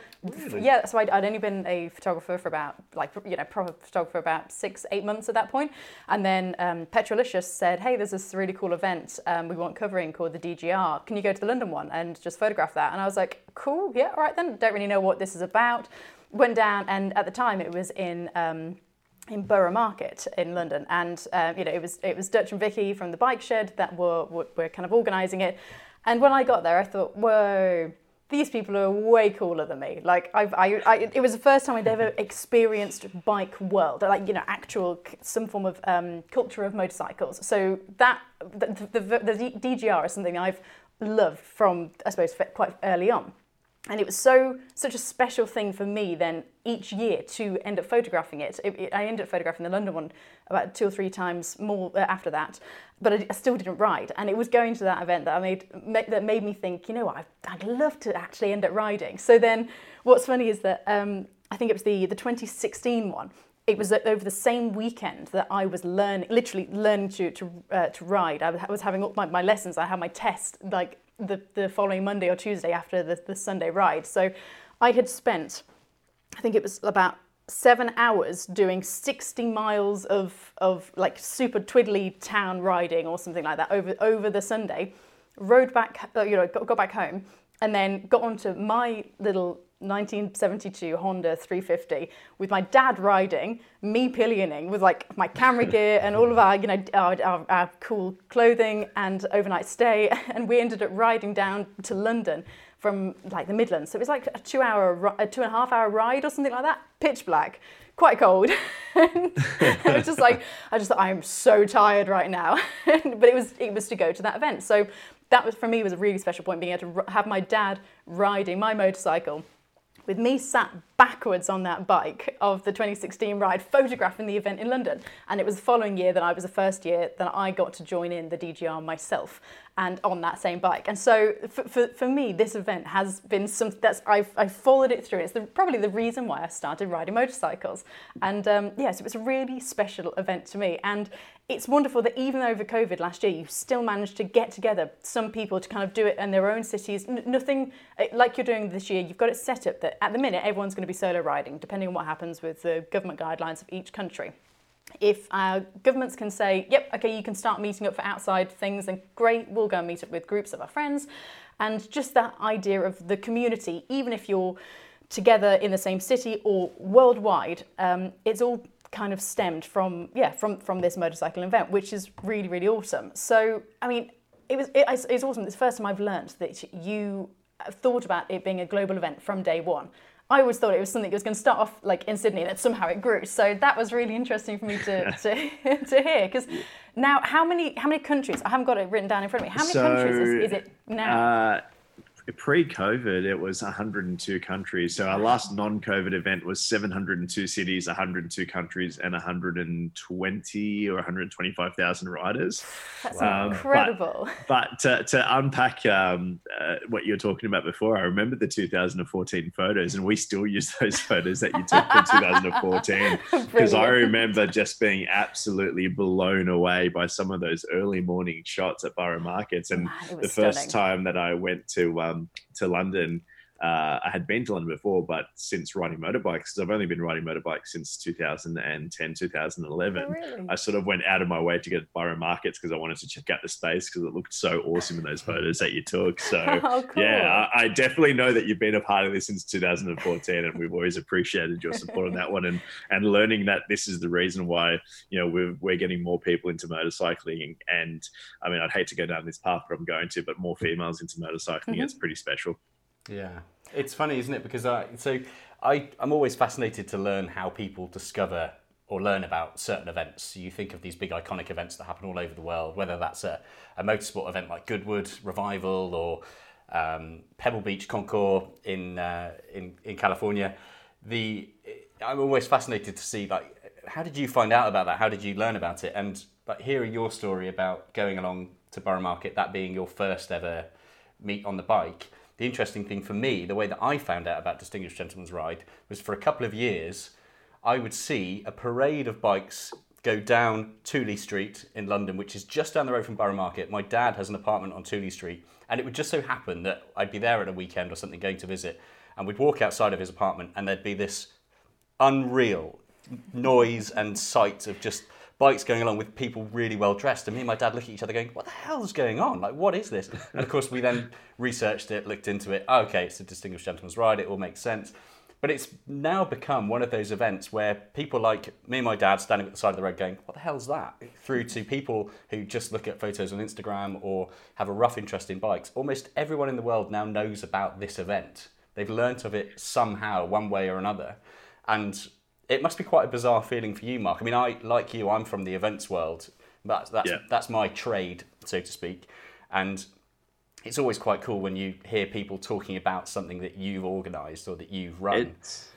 yeah. So I'd, I'd only been a photographer for about like you know proper photographer for about six eight months at that point. point, and then um, Petrolicious said, "Hey, there's this really cool event um, we want covering called the DGR. Can you go to the London one and just photograph that?" And I was like, "Cool, yeah, all right then." Don't really know what this is about. Went down, and at the time it was in. Um, in Borough Market in London, and um, you know it was it was Dutch and Vicky from the Bike Shed that were, were kind of organising it. And when I got there, I thought, whoa, these people are way cooler than me. Like I've, I, I it was the first time I'd ever experienced bike world, like you know actual some form of um, culture of motorcycles. So that the, the, the DGR is something I've loved from I suppose quite early on and it was so such a special thing for me then each year to end up photographing it. It- it- I ended up photographing the London one about two or three times more uh, after that, but I, I still didn't ride. And it was going to that event that I made ma- that made me think, you know what, I'd, I'd love to actually end up riding. So then, what's funny is that um, I think it was the the 2016 one. It was over the same weekend that I was learning, literally learning to to, uh, to ride. I was having all my, my lessons. I had my test like the, the following Monday or Tuesday after the, the Sunday ride. So I had spent, I think it was about seven hours doing 60 miles of, of like super twiddly town riding or something like that over, over the Sunday, rode back, uh, you know, got, got back home and then got onto my little 1972 Honda 350 with my dad riding, me pillioning with like my camera gear and all of our, you know, our, our, our, cool clothing and overnight stay. And we ended up riding down to London from like the Midlands. So it was like a two hour, a two and a half hour ride or something like that, pitch black, quite cold. I was just like, I just, I'm so tired right now. but it was, it was to go to that event. So that was for me was a really special point being able to have my dad riding my motorcycle with me sat backwards on that bike of the 2016 ride, photographing the event in London. And it was the following year that I was the first year that I got to join in the DGR myself and on that same bike. And so for, for, for me, this event has been something that's, I've, I've followed it through. It's the, probably the reason why I started riding motorcycles. And um, yes, yeah, so it was a really special event to me. And it's wonderful that even over COVID last year, you still managed to get together some people to kind of do it in their own cities. N- nothing eh, like you're doing this year. You've got it set up that at the minute everyone's going to be solo riding, depending on what happens with the government guidelines of each country. If our governments can say, yep, okay, you can start meeting up for outside things, then great, we'll go and meet up with groups of our friends. And just that idea of the community, even if you're together in the same city or worldwide, um, it's all kind of stemmed from yeah from from this motorcycle event, which is really really awesome. So I mean, it was it, it's awesome. It's the first time I've learned that you thought about it being a global event from day one. I always thought it was something that was going to start off like in Sydney, and that somehow it grew. So that was really interesting for me to to, to hear. Because now, how many how many countries? I haven't got it written down in front of me. How many so, countries is, is, it now? Uh, pre-COVID, it was 102 countries. So our last non-COVID event was 702 cities, 102 countries, and 120 or 125,000 riders. That's um, incredible. But, but to, to, unpack um, uh, what you were talking about before, I remember the 2014 photos, and we still use those photos that you took from 2014 because I remember just being absolutely blown away by some of those early morning shots at Borough Markets, and the stunning. first time that I went to. Um, um, to London uh, I had been to London before, but since riding motorbikes, because I've only been riding motorbikes since 2010, 2011, oh, really? I sort of went out of my way to get Borough Markets because I wanted to check out the space because it looked so awesome in those photos that you took. So, oh, cool. yeah, I, I, definitely know that you've been a part of this since 2014, and we've always appreciated your support on that one and, and learning that this is the reason why, you know, we're, we're getting more people into motorcycling. And I mean, I'd hate to go down this path, but I'm going to, but more females into motorcycling, mm-hmm. it's pretty special. Yeah, it's funny, isn't it? Because I so I I'm always fascinated to learn how people discover or learn about certain events. You think of these big iconic events that happen all over the world, whether that's a, a motorsport event like Goodwood Revival or um, Pebble Beach Concours in, uh, in in California. The I'm always fascinated to see like how did you find out about that? How did you learn about it? And but hearing your story about going along to Borough Market, that being your first ever meet on the bike the interesting thing for me, the way that I found out about Distinguished Gentleman's Ride, was for a couple of years, I would see a parade of bikes go down Tooley Street in London, which is just down the road from Borough Market. My dad has an apartment on Tooley Street, and it would just so happen that I'd be there at a weekend or something going to visit, and we'd walk outside of his apartment, and there'd be this unreal noise and sight of just bikes going along with people really well dressed. And me and my dad look at each other going, what the hell's going on? Like, what is this? And of course, we then researched it, looked into it. Oh, okay, it's a Distinguished Gentleman's Ride. It all makes sense. But it's now become one of those events where people like me and my dad standing at the side of the road going, what the hell's that? Through to people who just look at photos on Instagram or have a rough interest in bikes. Almost everyone in the world now knows about this event. They've learnt of it somehow, one way or another. And it must be quite a bizarre feeling for you, Mark. I mean, I like you. I'm from the events world. That's that's yeah. that's my trade, so to speak, and it's always quite cool when you hear people talking about something that you've organised or that you've run. It's,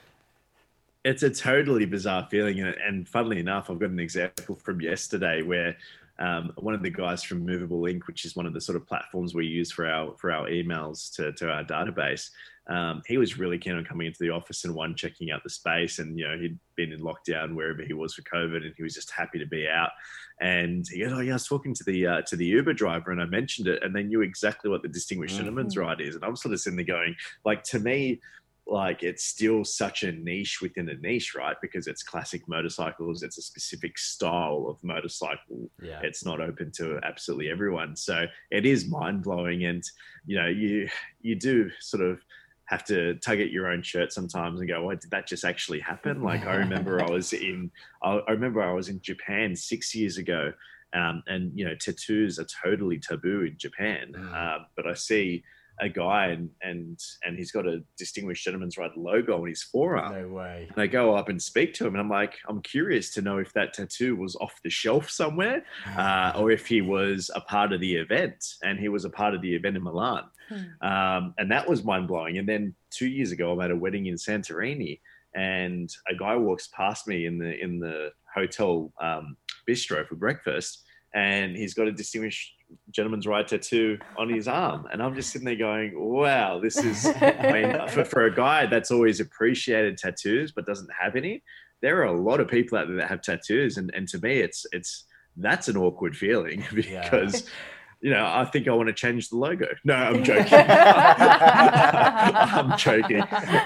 it's a totally bizarre feeling, and, and funnily enough, I've got an example from yesterday where um, one of the guys from Movable Ink, which is one of the sort of platforms we use for our for our emails to, to our database, um, he was really keen on coming into the office and one checking out the space and you know he'd been in lockdown wherever he was for covid and he was just happy to be out. And he goes oh yeah i was talking to the uh, to the uber driver and i mentioned it and they knew exactly what the distinguished Mm-hmm. gentleman's ride is. And i'm sort of sitting there going like to me like it's still such a niche within a niche right? Because it's classic motorcycles it's a specific style of motorcycle. Yeah. it's not open to absolutely everyone. So it is mind-blowing and you know you you do sort of have to tug at your own shirt sometimes and go, "What did that just actually happen?" Like I remember I was in, I I remember I was in Japan six years ago, um, and you know tattoos are totally taboo in Japan. Mm. Uh, but I see a guy and and and he's got a distinguished gentleman's ride logo on his forearm. No way. And I go up and speak to him, and I'm like, I'm curious to know if that tattoo was off the shelf somewhere, uh, or if he was a part of the event. And he was a part of the event in Milan, um, and that was mind blowing. And then two years ago, I'm at a wedding in Santorini, and a guy walks past me in the in the hotel um, bistro for breakfast, and he's got a distinguished gentleman's ride tattoo on his arm, and I'm just sitting there going, "Wow, this is." I mean, for, for a guy that's always appreciated tattoos but doesn't have any, there are a lot of people out there that have tattoos, and and to me, it's it's that's an awkward feeling because. You know, I think I want to change the logo. No, I'm joking. I'm joking.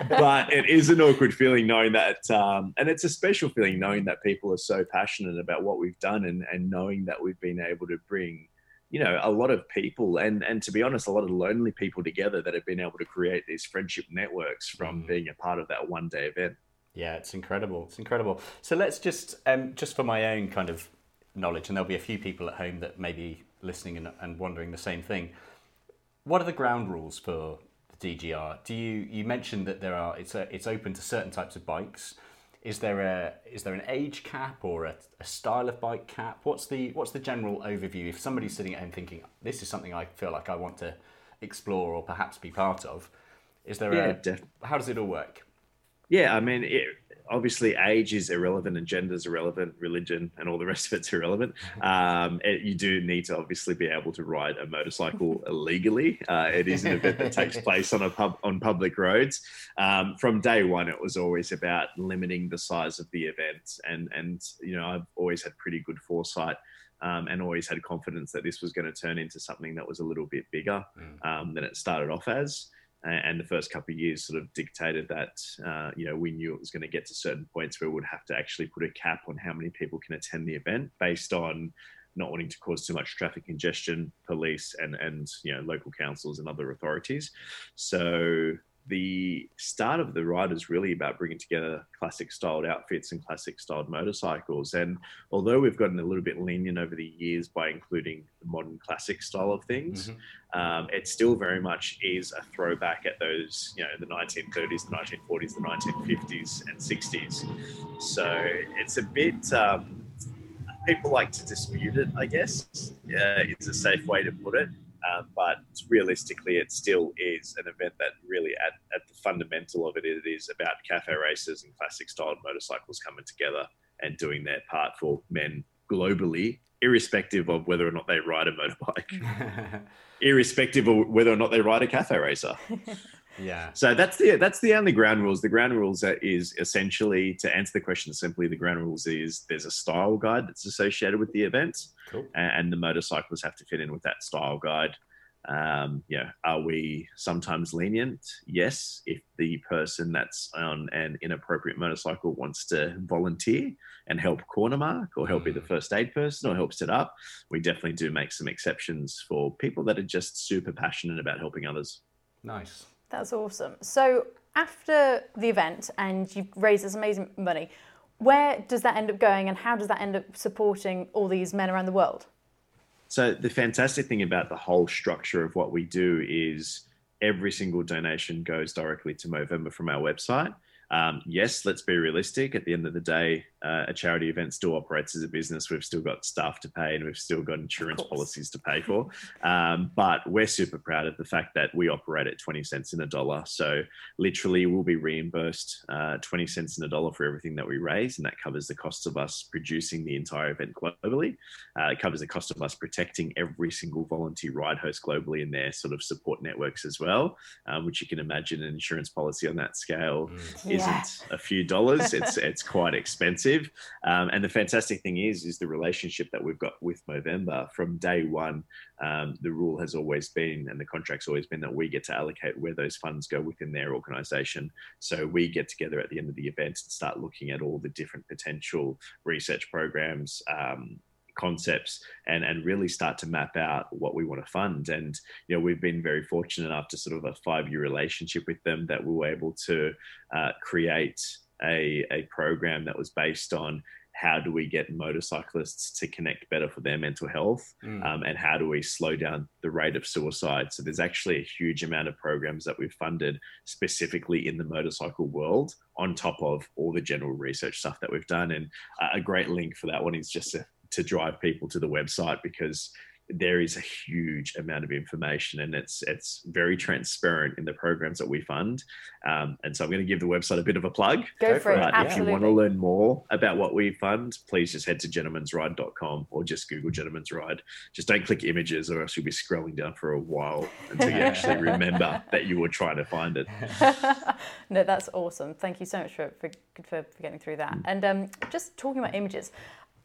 But it is an awkward feeling knowing that, um, and it's a special feeling knowing that people are so passionate about what we've done and, and knowing that we've been able to bring you know a lot of people and and to be honest a lot of lonely people together that have been able to create these friendship networks from being a part of that one day event Yeah, it's incredible. It's incredible. So let's just, um, just for my own kind of knowledge, and there'll be a few people at home that may be listening and, and wondering the same thing. What are the ground rules for the DGR? Do you you mentioned that there are it's a, it's open to certain types of bikes. Is there a is there an age cap or a, a style of bike cap? What's the what's the general overview? If somebody's sitting at home thinking this is something I feel like I want to explore or perhaps be part of, is there Yeah, a def- how does it all work? yeah i mean it, obviously age is irrelevant and gender is irrelevant religion and all the rest of it's irrelevant. Um, it, you do need to obviously be able to ride a motorcycle legally uh, it is an event that takes place on a pub on public roads. Um, from day one it was always about limiting the size of the event and and you know i've always had pretty good foresight um, and always had confidence that this was going to turn into something that was a little bit bigger um, than it started off as. And the first couple of years sort of dictated that, uh, you know, we knew it was going to get to certain points where we would have to actually put a cap on how many people can attend the event based on not wanting to cause too much traffic congestion, police, and and you know local councils and other authorities. So the start of the ride is really about bringing together classic styled outfits and classic styled motorcycles. And although we've gotten a little bit lenient over the years by including the modern classic style of things, um, it still very much is a throwback at those, you know, the 1930s, the 1940s, the 1950s, and 60s. So it's a bit. Um, people like to dispute it, I guess, uh, is a safe way to put it. Um, but realistically, it still is an event that really, at, at the fundamental of it, it is about cafe racers and classic styled motorcycles coming together and doing their part for men globally, irrespective of whether or not they ride a motorbike, irrespective of whether or not they ride a cafe racer. Yeah. So that's the that's the only ground rules. The ground rules is essentially to answer the question simply. The ground rules is there's a style guide that's associated with the event, Cool. and the motorcyclists have to fit in with that style guide. Um, know, are we sometimes lenient? Yes, if the person that's on an inappropriate motorcycle wants to volunteer and help corner mark or help be the first aid person or help set up, we definitely do make some exceptions for people that are just super passionate about helping others. Nice. That's awesome. So after the event and you've raised this amazing money, where does that end up going and how does that end up supporting all these men around the world? So the fantastic thing about the whole structure of what we do is every single donation goes directly to Movember from our website. Um, yes, let's be realistic. At the end of the day, uh, a charity event still operates as a business. We've still got staff to pay and we've still got insurance policies to pay for. Um, but we're super proud of the fact that we operate at 20 cents in a dollar. So literally, we'll be reimbursed uh, 20 cents in a dollar for everything that we raise. And that covers the cost of us producing the entire event globally. Uh, it covers the cost of us protecting every single volunteer ride host globally in their sort of support networks as well, um, which you can imagine an insurance policy on that scale mm. Is yeah. a few dollars. It's it's quite expensive. Um, and the fantastic thing is, is the relationship that we've got with Movember from day one. Um, the rule has always been, and the contract's always been that we get to allocate where those funds go within their organisation. So we get together at the end of the event and start looking at all the different potential research programs. Um, concepts and and really start to map out what we want to fund. And you know we've been very fortunate after sort of a five year relationship with them that we were able to uh, create a, a program that was based on how do we get motorcyclists to connect better for their mental health mm. um, and how do we slow down the rate of suicide. So there's actually a huge amount of programs that we've funded specifically in the motorcycle world on top of all the general research stuff that we've done. And a great link for that one is just to to drive people to the website because there is a huge amount of information and it's it's very transparent in the programs that we fund. Um, and so i'm going to give the website a bit of a plug. Go for it. If you want to learn more about what we fund please just head to gentlemansride.com or just google gentleman's ride. Just don't click images or else you'll be scrolling down for a while until you actually remember that you were trying to find it. No that's awesome. Thank you so much for, for, for getting through that. Mm. and um, just talking about images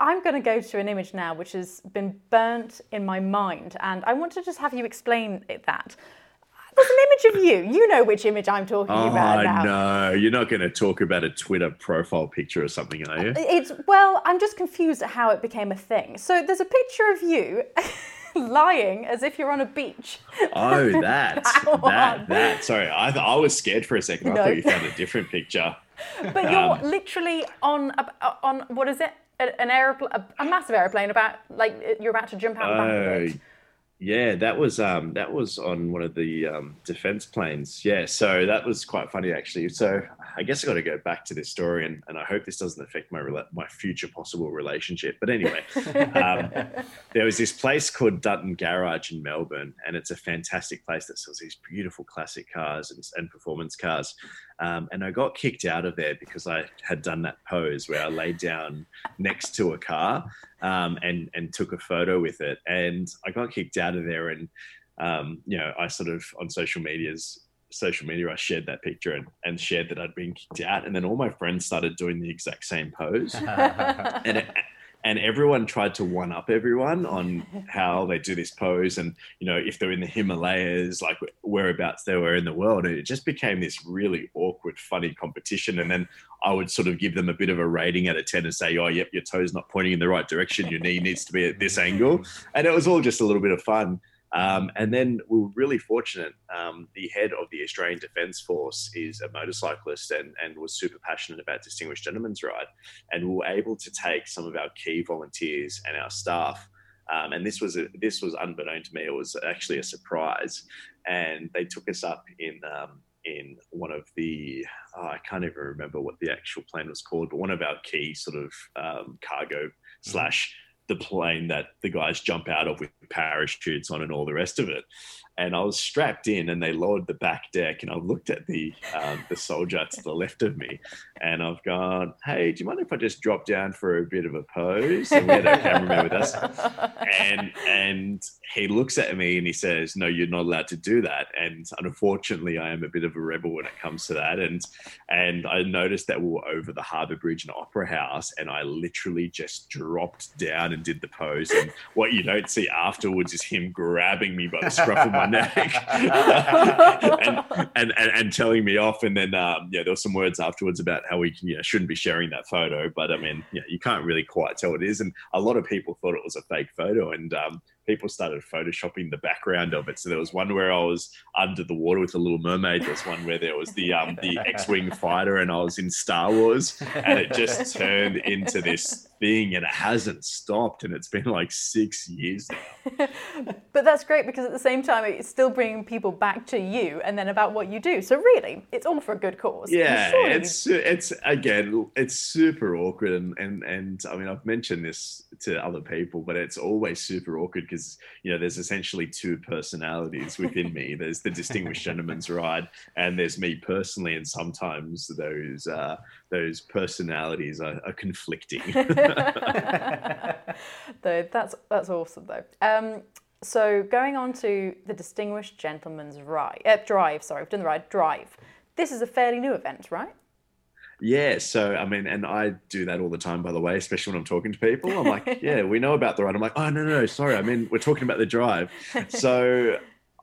I'm going to go to an image now which has been burnt in my mind, and I want to just have you explain it, that. There's an image of you. You know which image I'm talking oh, about now. no, you're not going to talk about a Twitter profile picture or something, are you? It's well, I'm just confused at how it became a thing. So there's a picture of you. lying as if you're on a beach. Oh, that, that, that. Sorry, I, I was scared for a second. I no. thought you found a different picture. But you're um, literally on on what is it? An aeroplane, a, a, massive airplane, about like you're about to jump out of it. Uh, yeah, that was um, that was on one of the um, defense planes. Yeah, so that was quite funny actually. So I guess I got to go back to this story, and, and I hope this doesn't affect my my future possible relationship. But anyway, um, there was this place called Dutton Garage in Melbourne, and it's a fantastic place that sells these beautiful classic cars and, and performance cars. Um, and I got kicked out of there because I had done that pose where I laid down next to a car um, and and took a photo with it, and I got kicked out of there. And um, you know, I sort of on social medias social media, I shared that picture and, and shared that I'd been kicked out. And then all my friends started doing the exact same pose. and it, and everyone tried to one up everyone on how they do this pose and you know if they're in the himalayas like whereabouts they were in the world and it just became this really awkward funny competition and then i would sort of give them a bit of a rating out of 10 and say oh yep your toe's not pointing in the right direction your knee needs to be at this angle and it was all just a little bit of fun um, and then we were really fortunate. Um, the head of the Australian Defence Force is a motorcyclist and, and was super passionate about Distinguished Gentleman's Ride. And we were able to take some of our key volunteers and our staff. Um, and this was a, this was unbeknown to me. It was actually a surprise, and they took us up in um, in one of the oh, I can't even remember what the actual plane was called, but one of our key sort of um, cargo slash the plane that the guys jump out of with parachutes on and all the rest of it and I was strapped in, and they lowered the back deck, and I looked at the um, the soldier to the left of me, and I've gone, "Hey, do you mind if I just drop down for a bit of a pose?" And we had a cameraman with us, and and he looks at me and he says, "No, you're not allowed to do that." And unfortunately, I am a bit of a rebel when it comes to that, and and I noticed that we were over the Harbour Bridge and Opera House, and I literally just dropped down and did the pose, and what you don't see afterwards is him grabbing me by the scruff of my neck and, and, and, and, telling me off. And then, um, yeah, there were some words afterwards about how we you know, shouldn't be sharing that photo. But I mean, yeah, you can't really quite tell what it is. And a lot of people thought it was a fake photo. And um, people started photoshopping the background of it. So there was one where I was under the water with the Little Mermaid. There was one where there was the um, the X-wing fighter, and I was in Star Wars, and it just turned into this thing, and it hasn't stopped, and it's been like six years now. but that's great because at the same time, it's still bringing people back to you, and then about what you do. So really, it's all for a good cause. Yeah, it's it's again, it's super awkward, and and and I mean, I've mentioned this to other people, but it's always super awkward because you know there's essentially two personalities within me. There's the distinguished gentleman's ride, and there's me personally, and sometimes those uh, those personalities are, are conflicting. though that's that's awesome though. Um, so going on to the distinguished gentleman's ride, uh, drive. Sorry, I've done the ride drive. This is a fairly new event, right? Yeah, so I mean, and I do that all the time, by the way, especially when I'm talking to people. I'm like, yeah, we know about the ride. I'm like, oh no, no, no, sorry, I mean, we're talking about the drive. So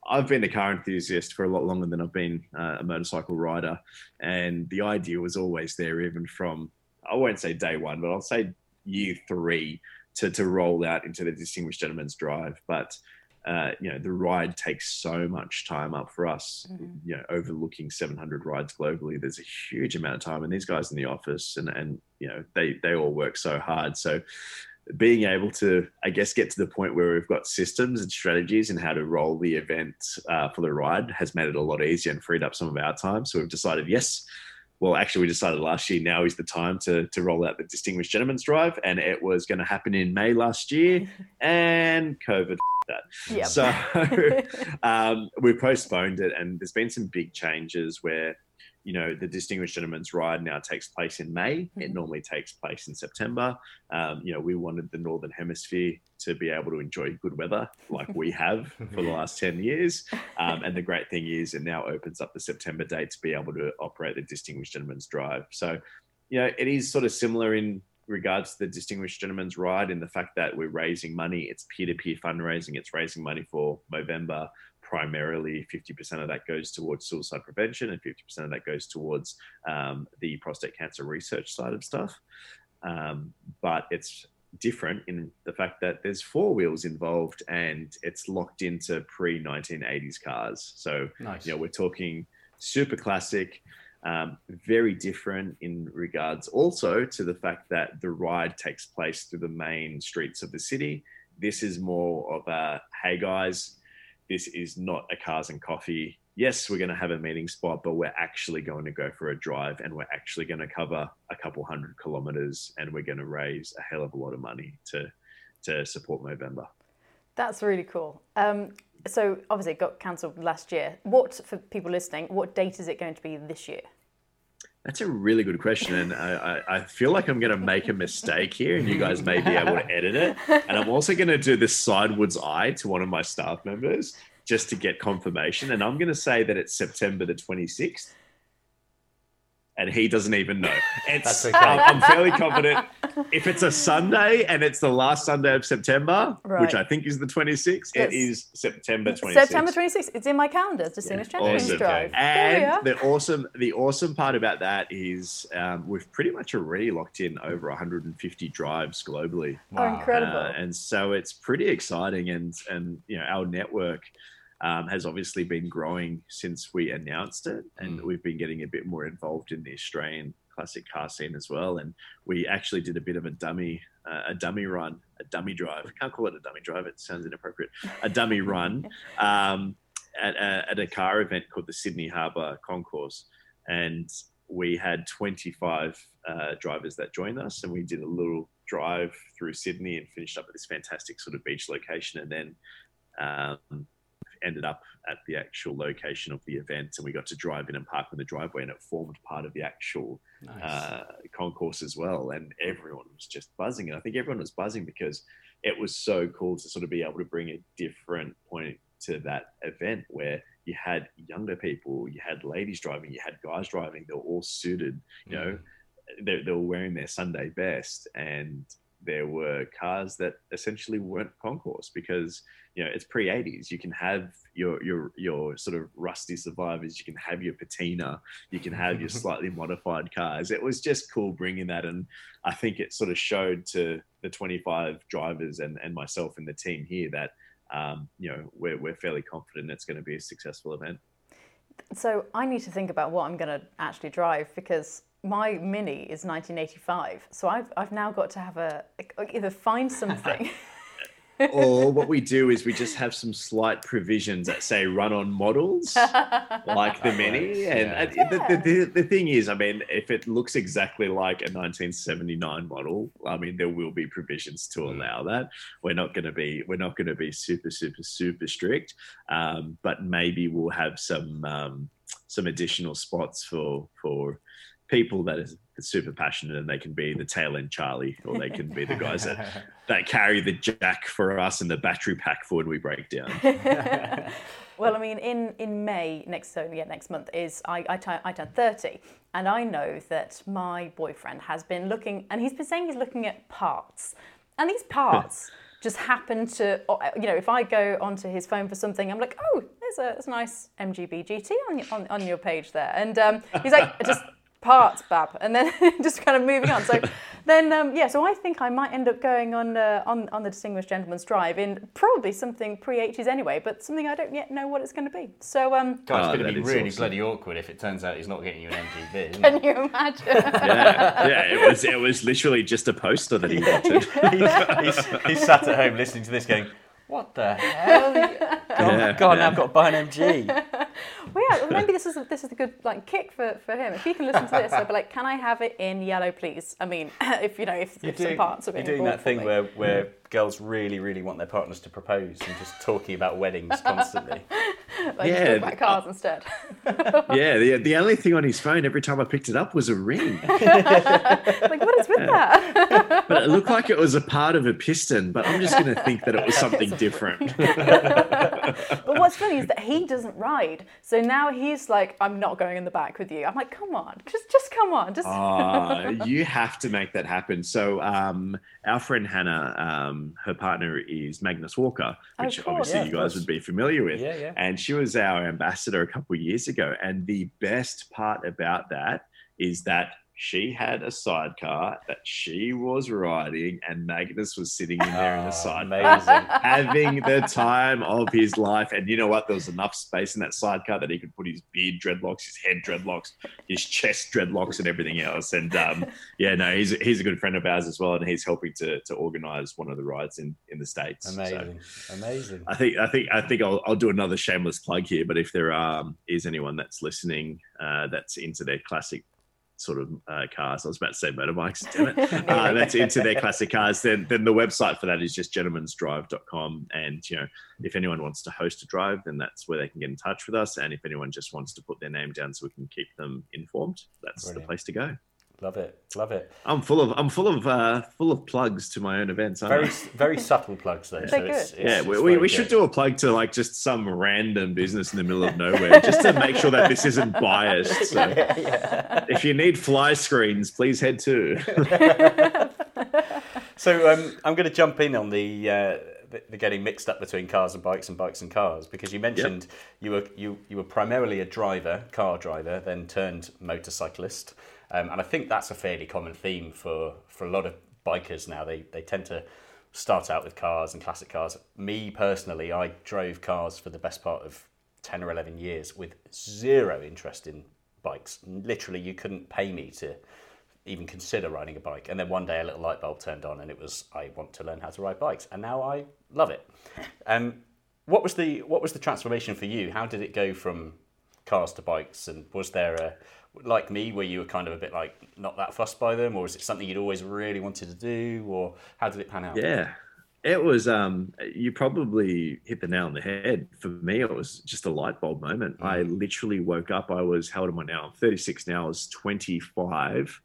I've been a car enthusiast for a lot longer than I've been uh, a motorcycle rider, and the idea was always there, even from I won't say day one, but I'll say year three to to roll out into the Distinguished Gentleman's Drive. But uh, you know, the ride takes so much time up for us. Mm-hmm. You know, overlooking 700 rides globally, there's a huge amount of time, and these guys in the office and and you know they they all work so hard. So being able to, I guess, get to the point where we've got systems and strategies and how to roll the event uh, for the ride has made it a lot easier and freed up some of our time. So we've decided, yes, well, actually, we decided last year now is the time to, to roll out the Distinguished Gentleman's Drive, and it was going to happen in May last year, and COVID that. Yep. So um, we postponed it, and there's been some big changes where you know, the Distinguished Gentleman's Ride now takes place in May. Mm-hmm. It normally takes place in September. Um, you know, we wanted the Northern Hemisphere to be able to enjoy good weather like we have for the last 10 years. Um, and the great thing is, it now opens up the September date to be able to operate the Distinguished Gentleman's Drive. So, you know, it is sort of similar in regards to the Distinguished Gentleman's Ride in the fact that we're raising money. It's peer to peer fundraising, it's raising money for Movember primarily 50% of that goes towards suicide prevention and 50% of that goes towards um, the prostate cancer research side of stuff. Um, but it's different in the fact that there's four wheels involved and it's locked into pre 1980s cars. So, nice. you know, we're talking super classic. Um, very different in regards also to the fact that the ride takes place through the main streets of the city. This is more of a hey guys, this is not a cars and coffee. Yes, we're going to have a meeting spot, but we're actually going to go for a drive and we're actually going to cover a couple hundred kilometers and we're going to raise a hell of a lot of money to to support Movember. That's really cool. Um, so obviously it got cancelled last year. What for people listening? What date is it going to be this year? That's a really good question, and I, I, feel like I'm going to make a mistake here, and you guys may be able to edit it. And I'm also going to do this sidewards eye to one of my staff members just to get confirmation, and I'm going to say that it's September the 26th and he doesn't even know. It's, okay. I'm, I'm fairly confident if it's a Sunday and it's the last Sunday of September, right. which I think is the 26th, it is September 26th. September 26th. It's in my calendar. It's Distinguished yeah. awesome. Drive. And the awesome, the awesome part about that is um, we've pretty much already locked in over 150 drives globally. Wow. Oh, incredible! Uh, and so it's pretty exciting, and and you know our network um, has obviously been growing since we announced it, and mm. we've been getting a bit more involved in the Australian classic car scene as well. And we actually did a bit of a dummy, uh, a dummy run, a dummy drive. Can't call it a dummy drive; it sounds inappropriate. A dummy run um, at, a, at a car event called the Sydney Harbour Concours, and we had 25 uh, drivers that joined us, and we did a little drive through Sydney and finished up at this fantastic sort of beach location, and then. Um, ended up at the actual location of the event and we got to drive in and park in the driveway and it formed part of the actual nice. uh, concours as well and everyone was just buzzing and i think everyone was buzzing because it was so cool to sort of be able to bring a different point to that event where you had younger people you had ladies driving you had guys driving they were all suited you know mm. they, they were wearing their sunday best and there were cars that essentially weren't concours because you know it's pre 80s you can have your your your sort of rusty survivors. You can have your patina. You can have your slightly modified cars. It was just cool bringing that. And i think it sort of showed to the 25 drivers and and myself and the team here that um, you know, we're, we're fairly confident it's going to be a successful event. So I need to think about what I'm going to actually drive because my Mini is 1985. So I've, I've now got to have a either find something. or what we do is we just have some slight provisions that say run on models like the mini and Yeah. the, the, the, the thing is i mean if it looks exactly like a 1979 model i mean there will be provisions to allow that we're not going to be we're not going to be super super super strict um, but maybe we'll have some um, some additional spots for for people that are super passionate and they can be the tail end Charlie or they can be the guys that, that carry the jack for us and the battery pack for when we break down. well, I mean, in, in May next so yeah next month is I I, tu- I turn 30, and I know that my boyfriend has been looking, and he's been saying he's looking at parts, and these parts. Just happen to, you know, if I go onto his phone for something, I'm like, oh, there's a, there's a nice MGB GT on your, on, on your page there. And um, he's like, just parts, Bab, and then just kind of moving on. So then, um, yeah, so I think I might end up going on uh, on on the Distinguished Gentleman's Drive in probably something pre 80s anyway, but something I don't yet know what it's going to be. So um, God, it's Oh, going to be really awesome. bloody awkward if it turns out he's not getting you an MGB. Isn't can you imagine? yeah, yeah, it was it was literally just a poster that he wanted. he's, he's, he's sat at home listening to this going, what the hell? God, Yeah, God now. I've got to buy an MG. Well, yeah, well, maybe this is a, this is a good like kick for, for him. If he can listen to this, I'd be like, can I have it in yellow, please? I mean, if you know, if, if some parts are you're doing that thing me. where, where girls really, really want their partners to propose and just talking about weddings constantly. like, Yeah, talk about cars instead. yeah, the, the only thing on his phone every time I picked it up was a ring, like, what is with that? but it looked like it was a part of a piston. But I'm just going to think that it was something different. But what's funny is that he doesn't ride, so now he's like, I'm not going in the back with you. I'm like, come on, just just come on, just. Ah, you have to make that happen. So, um, our friend Hannah, um, her partner is Magnus Walker, Oh, which cool. obviously Yeah, you guys would be familiar with. Yeah, yeah. And she was our ambassador a couple of years ago. And the best part about that is that she had a sidecar that she was riding, and Magnus was sitting in there in the Ah, sidecar having the time of his life. And you know what? There was enough space in that sidecar that he could put his beard dreadlocks, his head dreadlocks, his chest dreadlocks, and everything else. And um, yeah, no, he's he's a good friend of ours as well, and he's helping to to organise one of the rides in in the states. So Amazing. Amazing. I think I think I think I'll, I'll do another shameless plug here. But if there um, is anyone that's listening uh, that's into their classic sort of uh, cars, I was about to say motorbikes, damn it, uh, that's into their classic cars, then then the website for that is just gentleman'sdrive.com. And you know, if anyone wants to host a drive, then that's where they can get in touch with us. And if anyone just wants to put their name down so we can keep them informed, that's Brilliant. the place to go. Love it. Love it. I'm full of I'm full of uh, full of plugs to my own events. aren't Very, I? very subtle plugs though. So it's, it's, Yeah, it's we, we, we should do a plug to like just some random business in the middle of nowhere just to make sure that this isn't biased. So if you need fly screens, please head to. So um, I'm going to jump in on the, uh, the the getting mixed up between cars and bikes and bikes and cars because you mentioned you were you you were primarily a driver, car driver, then turned motorcyclist, um, and I think that's a fairly common theme for for a lot of bikers now. They they tend to start out with cars and classic cars. Me personally, I drove cars for the best part of ten or eleven years with zero interest in bikes. Literally, you couldn't pay me to even consider riding a bike. And then one day a little light bulb turned on and it was I want to learn how to ride bikes. And now I love it. Um, what was the what was the transformation for you? How did it go from cars to bikes? And was there a like me where you were kind of a bit like not that fussed by them, or was it something you'd always really wanted to do, or how did it pan out? Yeah. It was um you probably hit the nail on the head. For me, it was just a light bulb moment. I literally woke up. I was how old am I now? I'm 36 now. I was 25.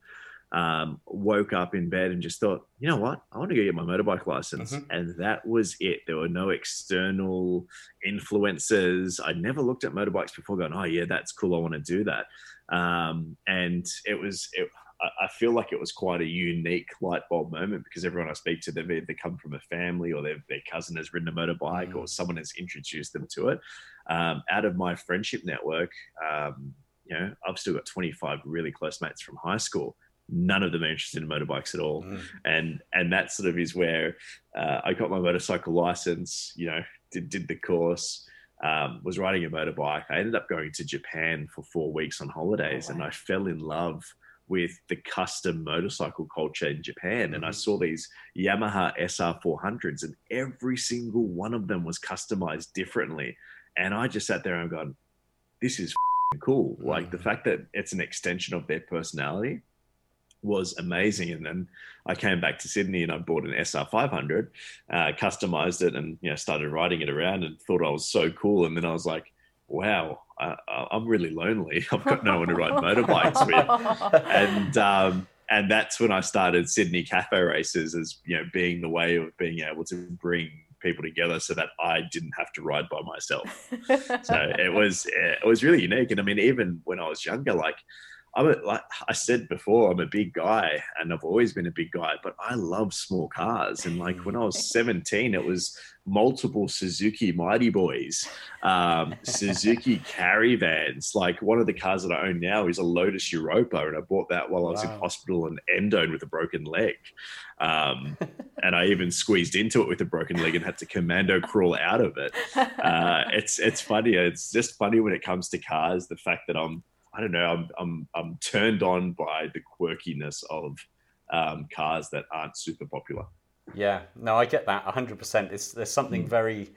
Um, woke up in bed and just thought, you know what? I want to go get my motorbike license. And that was it. There were no external influences. I'd never looked at motorbikes before going, oh yeah, that's cool. I want to do that. Um, and it was it, I- feel like it was quite a unique light bulb moment because everyone I speak to, they've either come from a family or their, their cousin has ridden a motorbike or someone has introduced them to it. Um, out of my friendship network, um, you know, I've still got 25 really close mates from high school. None of them are interested in motorbikes at all, and and that sort of is where uh, I got my motorcycle license. You know, did, did the course. Um, was riding a motorbike. I ended up going to Japan for four weeks on holidays, oh, wow. and I fell in love with the custom motorcycle culture in Japan. Mm-hmm. And I mm-hmm. saw these Yamaha SR400s, and every single one of them was customized differently. And I just sat there and I'm going, this is cool. Mm-hmm. Like the mm. fact that it's an extension of their personality was amazing. And then I came back to Sydney and I bought an SR500, uh, customized it, and you know started riding it around and thought I was so cool. And then I was like, wow, I, am really lonely. I've got no one to ride motorbikes with, and um, and that's when I started Sydney Cafe Racers as you know being the way of being able to bring people together so that I didn't have to ride by myself. so it was it was really unique. And I mean, even when I was younger, like I'm a, like I said before, I'm a big guy and I've always been a big guy, but I love small cars. And like when I was 17, it was multiple Suzuki Mighty Boys, um, Suzuki carry vans. Like one of the cars that I own now is a Lotus Europa, and I bought that while I was wow. in hospital and endoed with a broken leg. Um, and I even squeezed into it with a broken leg and had to commando crawl out of it. Uh, it's it's funny. It's just funny when it comes to cars. The fact that I'm I don't know. I'm I'm I'm turned on by the quirkiness of um, cars that aren't super popular. Yeah, no, I get that 100%. It's, there's something mm. very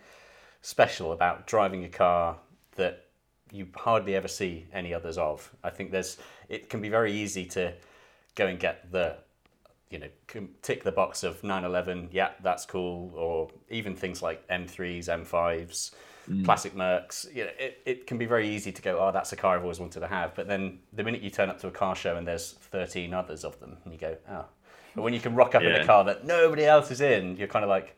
special about driving a car that you hardly ever see any others of. I think there's it can be very easy to go and get the you know tick the box of 911 yeah that's cool or even things like m3s m5s mm. classic Mercs. You know, it, it can be very easy to go, oh, that's a car I've always wanted to have. But then the minute you turn up to a car show and there's 13 others of them, and you go, oh. But when you can rock up yeah. in a car that nobody else is in, you're kind of like,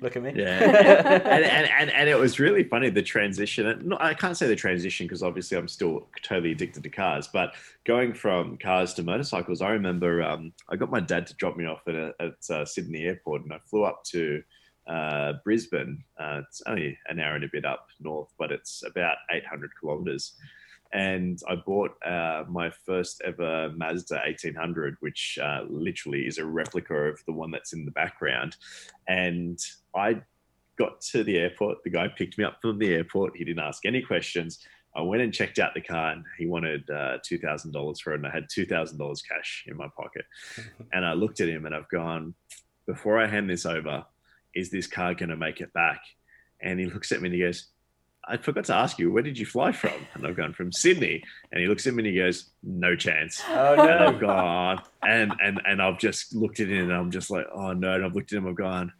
look at me. Yeah. and, and, and, and, it was really funny, the transition. No, I can't say the transition because obviously I'm still totally addicted to cars, but going from cars to motorcycles, I remember um, I got my dad to drop me off at, a, at uh, Sydney Airport and I flew up to uh, Brisbane. Uh, it's only an hour and a bit up north, but it's about 800 kilometers. And I bought uh, my first ever Mazda 1800, which uh, literally is a replica of the one that's in the background. And I got to the airport. The guy picked me up from the airport. He didn't ask any questions. I went and checked out the car, and he wanted uh, two thousand dollars for it, and I had two thousand dollars cash in my pocket. and I looked at him, and I've gone, before I hand this over, is this car going to make it back? And he looks at me and he goes, I forgot to ask you, where did you fly from? And I've gone from Sydney. And he looks at me and he goes, no chance. Oh, no. And I've gone, and, and, and I've just looked at him and I'm just like, oh, no. And I've looked at him, I've gone,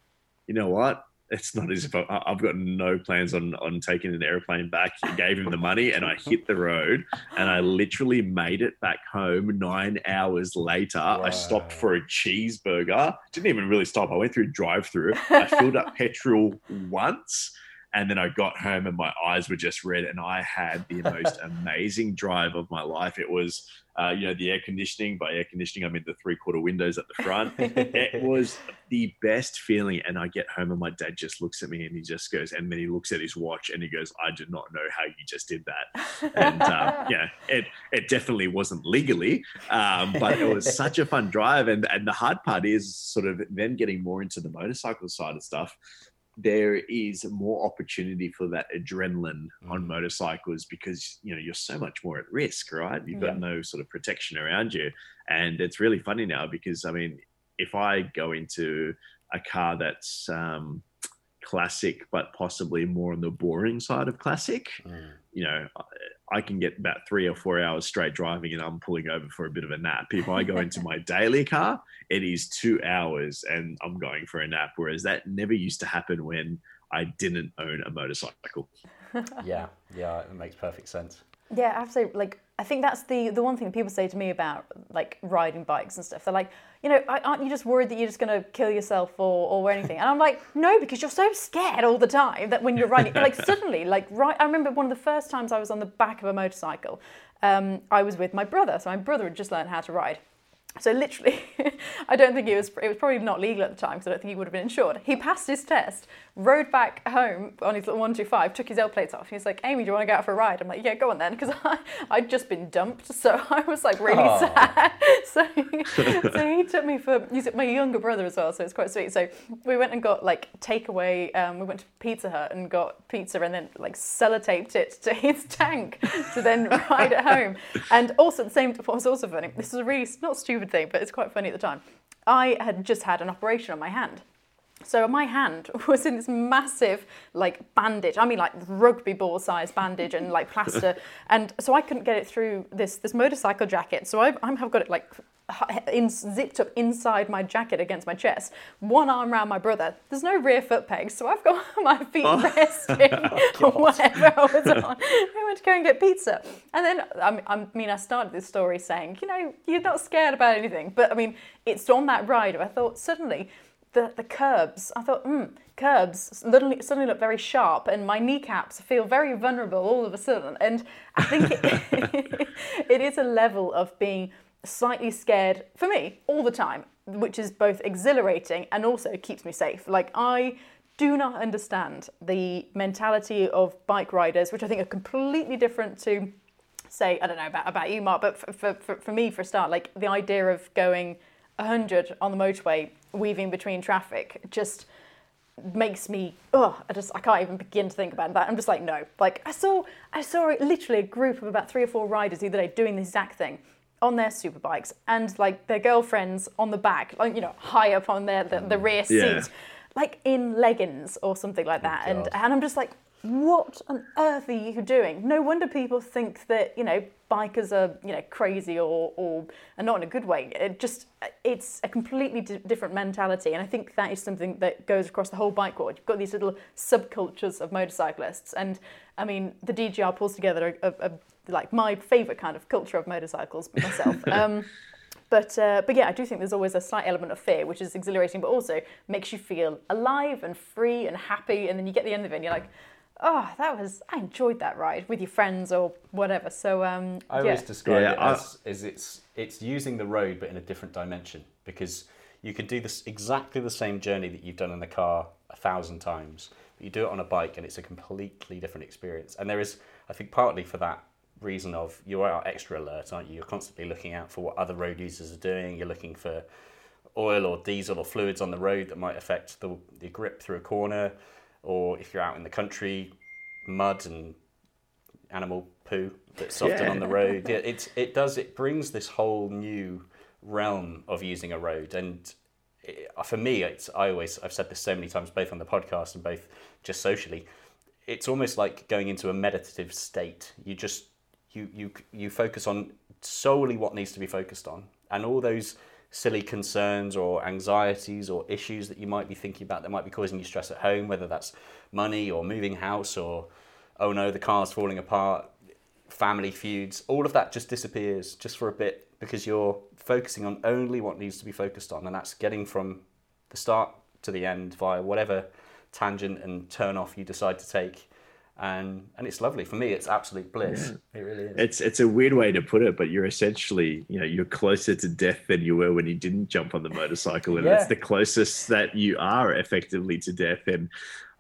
you know what? It's not as if I, have got no plans on on taking an airplane back. He gave him the money, and I hit the road, and I literally made it back home nine hours later. Wow. I stopped for a cheeseburger. Didn't even really stop. I went through drive-through. I filled up petrol once. And then I got home and my eyes were just red, and I had the most amazing drive of my life. It was uh, you know, the air conditioning. By air conditioning, I mean the three quarter windows at the front. it was the best feeling. And I get home and my dad just looks at me and he just goes, and then he looks at his watch and he goes, I do not know how you just did that. And um, yeah, it, it definitely wasn't legally, um, but it was such a fun drive. And, and the hard part is sort of then getting more into the motorcycle side of stuff there is more opportunity for that adrenaline mm. on motorcycles because you know you're so much more at risk right you've got no sort of protection around you and it's really funny now because i mean if i go into a car that's um, classic but possibly more on the boring side of classic mm. you know I can get about three or four hours straight driving and I'm pulling over for a bit of a nap. If I go into my daily car, it is two hours and I'm going for a nap. Whereas that never used to happen when I didn't own a motorcycle. yeah, yeah, it makes perfect sense. Yeah, absolutely. Like I think that's the the one thing people say to me about like riding bikes and stuff. They're like, you know, aren't you just worried that you're just going to kill yourself or, or anything? And I'm like, no, because you're so scared all the time that when you're riding, like suddenly, like right. I remember one of the first times I was on the back of a motorcycle. Um, I was with my brother, so my brother had just learned how to ride. So literally, I don't think it was. It was probably not legal at the time because I don't think he would have been insured. He passed his test, rode back home on his little one two five, took his L plates off. He's like, "Amy, do you want to go out for a ride?" I'm like, "Yeah, go on then," because I'd just been dumped, so I was like really Oh. sad. So, so he took me for. He's my younger brother as well, so it's quite sweet. So we went and got like takeaway. Um, we went to Pizza Hut and got pizza, and then like sellotaped it to his tank to then ride it home. And also at the same, what was also funny. This is a really not stupid thing, but it's quite funny at the time. I had just had an operation on my hand. So my hand was in this massive like bandage. I mean like rugby ball size bandage and like plaster. and so I couldn't get it through this this motorcycle jacket. So I've, I've got it like in, zipped up inside my jacket against my chest. One arm around my brother. There's no rear foot pegs, so I've got my feet resting on whatever I was on. I went to go and get pizza, and then I mean, I mean I started this story saying, you know, you're not scared about anything, but I mean it's on that ride. I thought suddenly the, the curbs, I thought, hmm, curbs suddenly, suddenly look very sharp and my kneecaps feel very vulnerable all of a sudden. And I think it, it is a level of being slightly scared for me all the time, which is both exhilarating and also keeps me safe. Like, I do not understand the mentality of bike riders, which I think are completely different to say I don't know about, about you, Mark, but for, for, for, me, for a start, like the idea of going 100 on the motorway, weaving between traffic, just makes me oh I just I can't even begin to think about that. I'm just like no. Like I saw I saw literally a group of about three or four riders the other day doing the exact thing on their super bikes and like their girlfriends on the back, like you know high up on their the, the rear seat, Yeah. like in leggings or something like oh that. and and I'm just like what on earth are you doing? No wonder people think that you know bikers are you know crazy or or and not in a good way. It just it's a completely di- different mentality, and I think that is something that goes across the whole bike world. You've got these little subcultures of motorcyclists, and I mean the DGR pulls together a, a, a like my favourite kind of culture of motorcycles myself. um, but uh, but yeah, I do think there's always a slight element of fear, which is exhilarating, but also makes you feel alive and free and happy. And then you get the end of it, and you're like, oh, that was I enjoyed that ride with your friends or whatever. So um, I yeah. always describe Yeah, it I- as, as it's it's using the road but in a different dimension because you can do this exactly the same journey that you've done in the car a thousand times, but you do it on a bike and it's a completely different experience. And there is, I think, partly for that reason of you are extra alert, aren't you? You're constantly looking out for what other road users are doing. You're looking for oil or diesel or fluids on the road that might affect the, the grip through a corner, or if you're out in the country, mud and animal poo that's often on the road. Yeah, it's it does it brings this whole new realm of using a road, and it, for me, it's I always I've said this so many times, both on the podcast and both just socially. It's almost like going into a meditative state. You just you you you focus on solely what needs to be focused on, and all those silly concerns or anxieties or issues that you might be thinking about that might be causing you stress at home, whether that's money or moving house or oh no, the car's falling apart, family feuds, all of that just disappears just for a bit because you're focusing on only what needs to be focused on, and that's getting from the start to the end via whatever tangent and turn off you decide to take. And and it's lovely for me. It's absolute bliss. It really is. It's it's a weird way to put it, but you're essentially, you know, you're closer to death than you were when you didn't jump on the motorcycle, and Yeah. it's the closest that you are effectively to death. And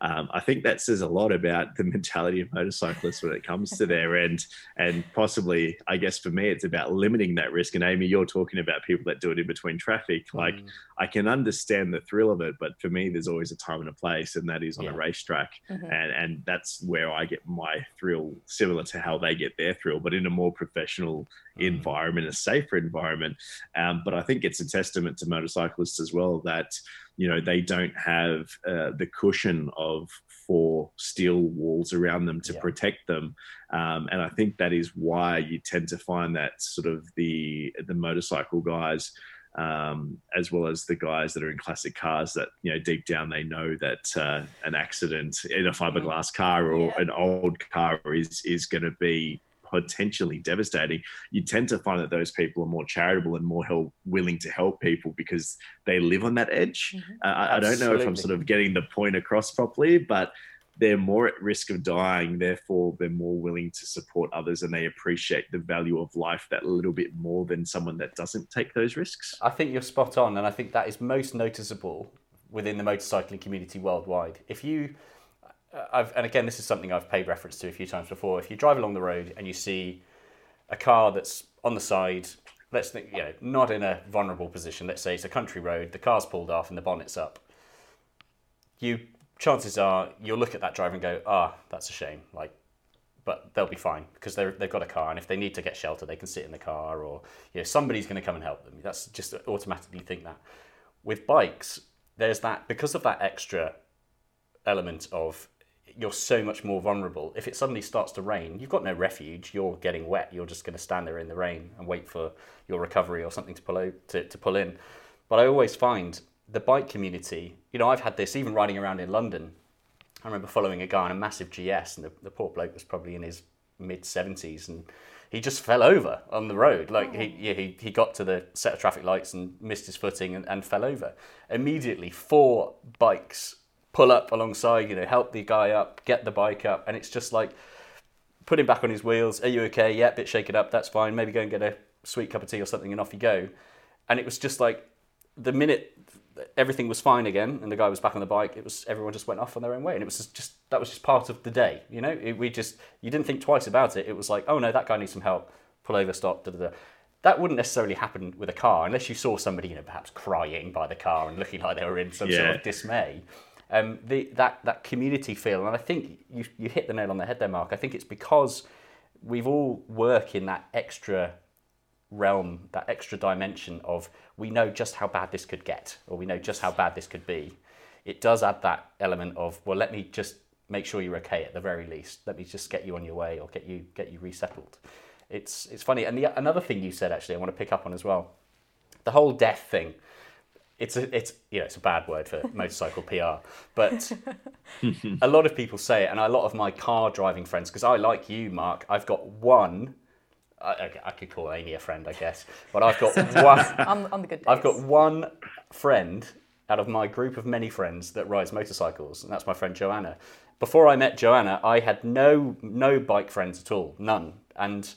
um, I think that says a lot about the mentality of motorcyclists when it comes to their end, and possibly, I guess for me, it's about limiting that risk. And Amy, you're talking about people that do it in between traffic. Like, Mm. I can understand the thrill of it, but for me, there's always a time and a place, and that is on a racetrack, Mm-hmm. and and that's where I get my thrill, similar to how they get their thrill, but in a more professional Mm. environment, a safer environment. Um, but I think it's a testament to motorcyclists as well that you know they don't have uh, the cushion of four steel walls around them to Yeah. protect them, um, and I think that is why you tend to find that sort of the the motorcycle guys um, as well as the guys that are in classic cars that you know deep down they know that uh, an accident in a fiberglass car or Yeah. an old car is is going to be potentially devastating. You tend to find that those people are more charitable and more help, willing to help people because they live on that edge. Uh, I, don't know if I'm sort of getting the point across properly, but they're more at risk of dying. Therefore, they're more willing to support others and they appreciate the value of life that little bit more than someone that doesn't take those risks. I think you're spot on, and I think that is most noticeable within the motorcycling community worldwide. If you, I've, and again, this is something I've paid reference to a few times before. If you drive along the road and you see a car that's on the side, let's think, you know, not in a vulnerable position. Let's say it's a country road, the car's pulled off and the bonnet's up. You chances are you'll look at that driver and go, ah, that's a shame. Like, but they'll be fine because they they've got a car, and if they need to get shelter, they can sit in the car, or you know somebody's going to come and help them. That's just automatically think that. With bikes, there's that because of that extra element of you're so much more vulnerable. If it suddenly starts to rain, you've got no refuge. You're getting wet. You're just going to stand there in the rain and wait for your recovery or something to pull out, to, to pull in. But I always find the bike community, you know, I've had this even riding around in London. I remember following a guy on a massive GS, and the, the poor bloke was probably in his mid 70s, and he just fell over on the road. Like oh. he, yeah, he, he got to the set of traffic lights and missed his footing and, and fell over. Immediately, four bikes pull up alongside, you know, help the guy up, get the bike up, and it's just like put him back on his wheels. Are you okay? Yeah, bit shaken up. That's fine. Maybe go and get a sweet cup of tea or something, and off you go. And it was just like the minute everything was fine again and the guy was back on the bike it was everyone just went off on their own way and it was just that was just part of the day you know it, we just you didn't think twice about it it was like oh no that guy needs some help pull over stop da, da, da. that wouldn't necessarily happen with a car unless you saw somebody you know perhaps crying by the car and looking like they were in some yeah. sort of dismay um, the, that that community feel and I think you, you hit the nail on the head there Mark I think it's because we've all work in that extra realm, that extra dimension of we know just how bad this could get, or we know just how bad this could be, it does add that element of well, let me just make sure you're okay at the very least. Let me just get you on your way or get you get you resettled. It's it's funny, and the another thing you said actually, I want to pick up on as well, the whole death thing. It's a it's you know it's a bad word for motorcycle PR, but a lot of people say it, and a lot of my car driving friends, because I like you, Mark, I've got one I, I, could call Amy a friend, I guess. But I've got one. on, on the good days. I've got one friend out of my group of many friends that rides motorcycles, and that's my friend Joanna. Before I met Joanna, I had no no bike friends at all, none. And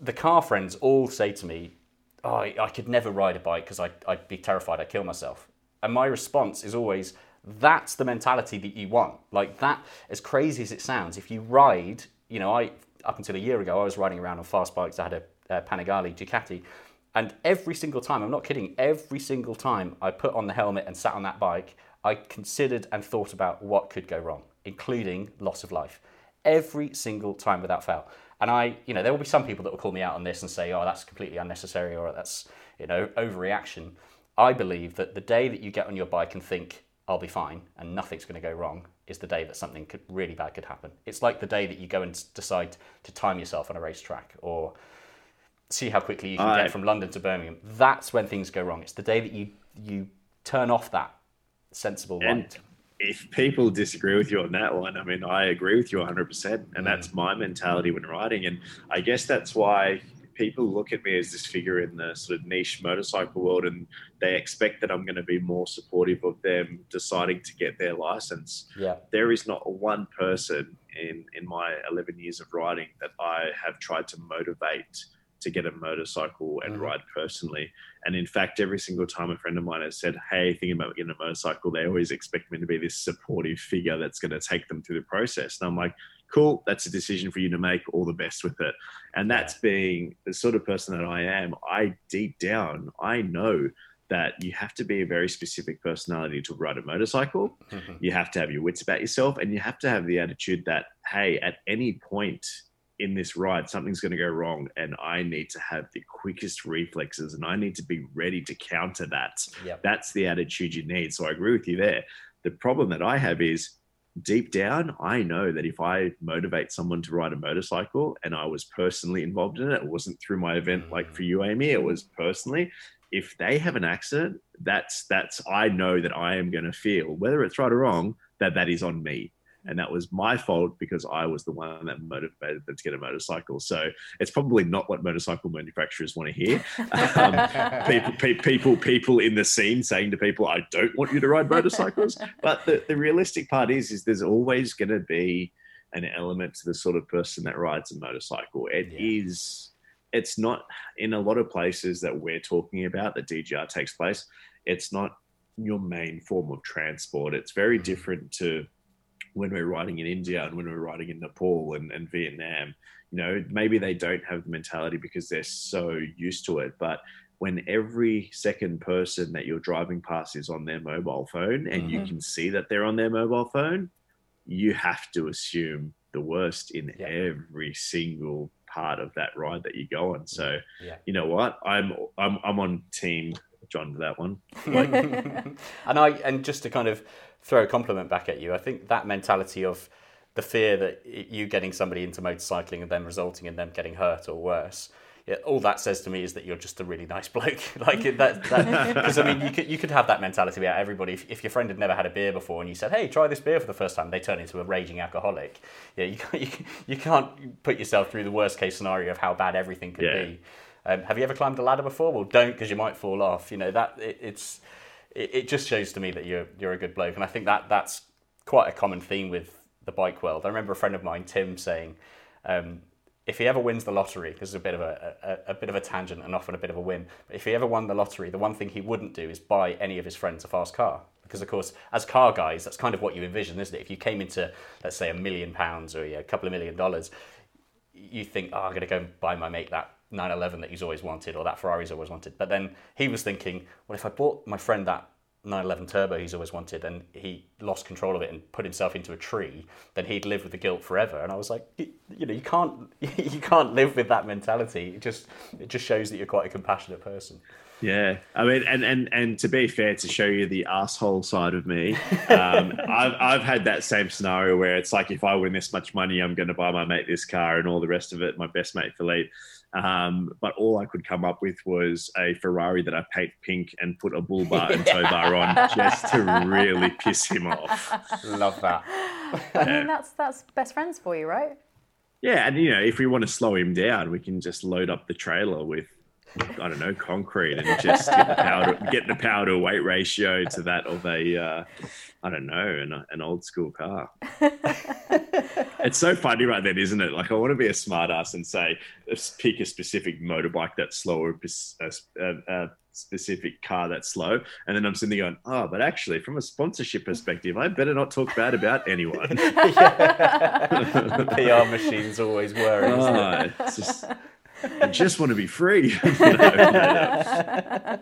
the car friends all say to me, oh, I, could never ride a bike because I'd, I'd be terrified I'd kill myself. And my response is always, that's the mentality that you want. Like that, as crazy as it sounds, if you ride, you know, I up until a year ago, I was riding around on fast bikes. I had a, a Panigale Ducati. And every single time, I'm not kidding, every single time I put on the helmet and sat on that bike, I considered and thought about what could go wrong, including loss of life. Every single time without fail. And I, you know, there will be some people that will call me out on this and say, oh, that's completely unnecessary or that's, you know, overreaction. I believe that the day that you get on your bike and think, I'll be fine and nothing's going to go wrong, is the day that something could, really bad could happen. It's like the day that you go and decide to time yourself on a racetrack or see how quickly you can I... get from London to Birmingham. That's when things go wrong. It's the day that you you turn off that sensible and light. If people disagree with you on that one, I mean, I agree with you 100%. And mm. that's my mentality when riding. And I guess that's why people look at me as this figure in the sort of niche motorcycle world and they expect that I'm going to be more supportive of them deciding to get their license. Yeah. There is not one person in, in my 11 years of riding that I have tried to motivate to get a motorcycle and mm. ride personally. And in fact, every single time a friend of mine has said, Hey, thinking about getting a motorcycle, they always expect me to be this supportive figure that's going to take them through the process. And I'm like, cool, that's a decision for you to make. All the best with it. And that's being the sort of person that I am. I deep down, I know that you have to be a very specific personality to ride a motorcycle. Mm-hmm. You have to have your wits about yourself and you have to have the attitude that, hey, at any point in this ride, something's going to go wrong and I need to have the quickest reflexes and I need to be ready to counter that. Yep. That's the attitude you need. So I agree with you there. The problem that I have is deep down, I know that if I motivate someone to ride a motorcycle and I was personally involved in it, it wasn't through my event like mm. for you, Amy, it was personally. If they have an accident, that's that's I know that I am going to feel whether it's right or wrong that that is on me. And that was my fault because I was the one that motivated them to get a motorcycle. So it's probably not what motorcycle manufacturers want to hear. Um, people, pe- people, people in the scene saying to people, "I don't want you to ride motorcycles." but the, the realistic part is, is there's always going to be an element to the sort of person that rides a motorcycle. It Yeah. is. It's not in a lot of places that we're talking about that DGR takes place. It's not your main form of transport. It's very different to when we're riding in India and when we're riding in Nepal and, and Vietnam. You know, maybe they don't have the mentality because they're so used to it. But when every second person that you're driving past is on their mobile phone and you Mhm. can see that they're on their mobile phone, you have to assume the worst in Yeah. every single part of that ride that you go on. So, Yeah. you know what? I'm I'm I'm on team John for that one. and I and just to kind of throw a compliment back at you, I think that mentality of the fear that you getting somebody into motorcycling and then resulting in them getting hurt or worse. Yeah, all that says to me is that you're just a really nice bloke. like that, because I mean, you could you could have that mentality about everybody. If, if your friend had never had a beer before and you said, "Hey, try this beer for the first time," they turn into a raging alcoholic. Yeah, you can't, you, you can't put yourself through the worst case scenario of how bad everything could Yeah. be. Um, have you ever climbed a ladder before? Well, don't because you might fall off. You know that it, it's it, it just shows to me that you're you're a good bloke, and I think that that's quite a common theme with the bike world. I remember a friend of mine, Tim, saying. Um, if he ever wins the lottery, this is a bit of a, a, a bit of a tangent and often a bit of a win. But if he ever won the lottery, the one thing he wouldn't do is buy any of his friends a fast car. Because of course, as car guys, that's kind of what you envision, isn't it? If you came into, let's say, a million pounds or a couple of million dollars, you think, oh, I'm going to go and buy my mate that 911 that he's always wanted or that Ferrari he's always wanted. But then he was thinking, well, if I bought my friend that 911 Turbo he's always wanted and he lost control of it and put himself into a tree, then he'd live with the guilt forever. And I was like, you, you know, you can't you can't live with that mentality. It just it just shows that you're quite a compassionate person. Yeah, I mean, and and and to be fair, to show you the asshole side of me, um, I've I've had that same scenario where it's like if I win this much money, I'm going to buy my mate this car and all the rest of it. My best mate Philippe, um, but all I could come up with was a Ferrari that I paint pink and put a bull bar and tow bar on just to really piss him off. Love that. I mean, that's that's best friends for you, right? Yeah, and you know, if we want to slow him down, we can just load up the trailer with I don't know concrete and just get the power to, get the power to weight ratio to that of a uh, I don't know an, an old school car. it's so funny right then, isn't it? Like I want to be a smartass and say pick a specific motorbike that's slow or a, a, specific car that's slow, and then I'm sitting there going, oh, but actually, from a sponsorship perspective, I better not talk bad about anyone. the PR machine's always it? Oh, it's just, I just want to be free. No, no, no.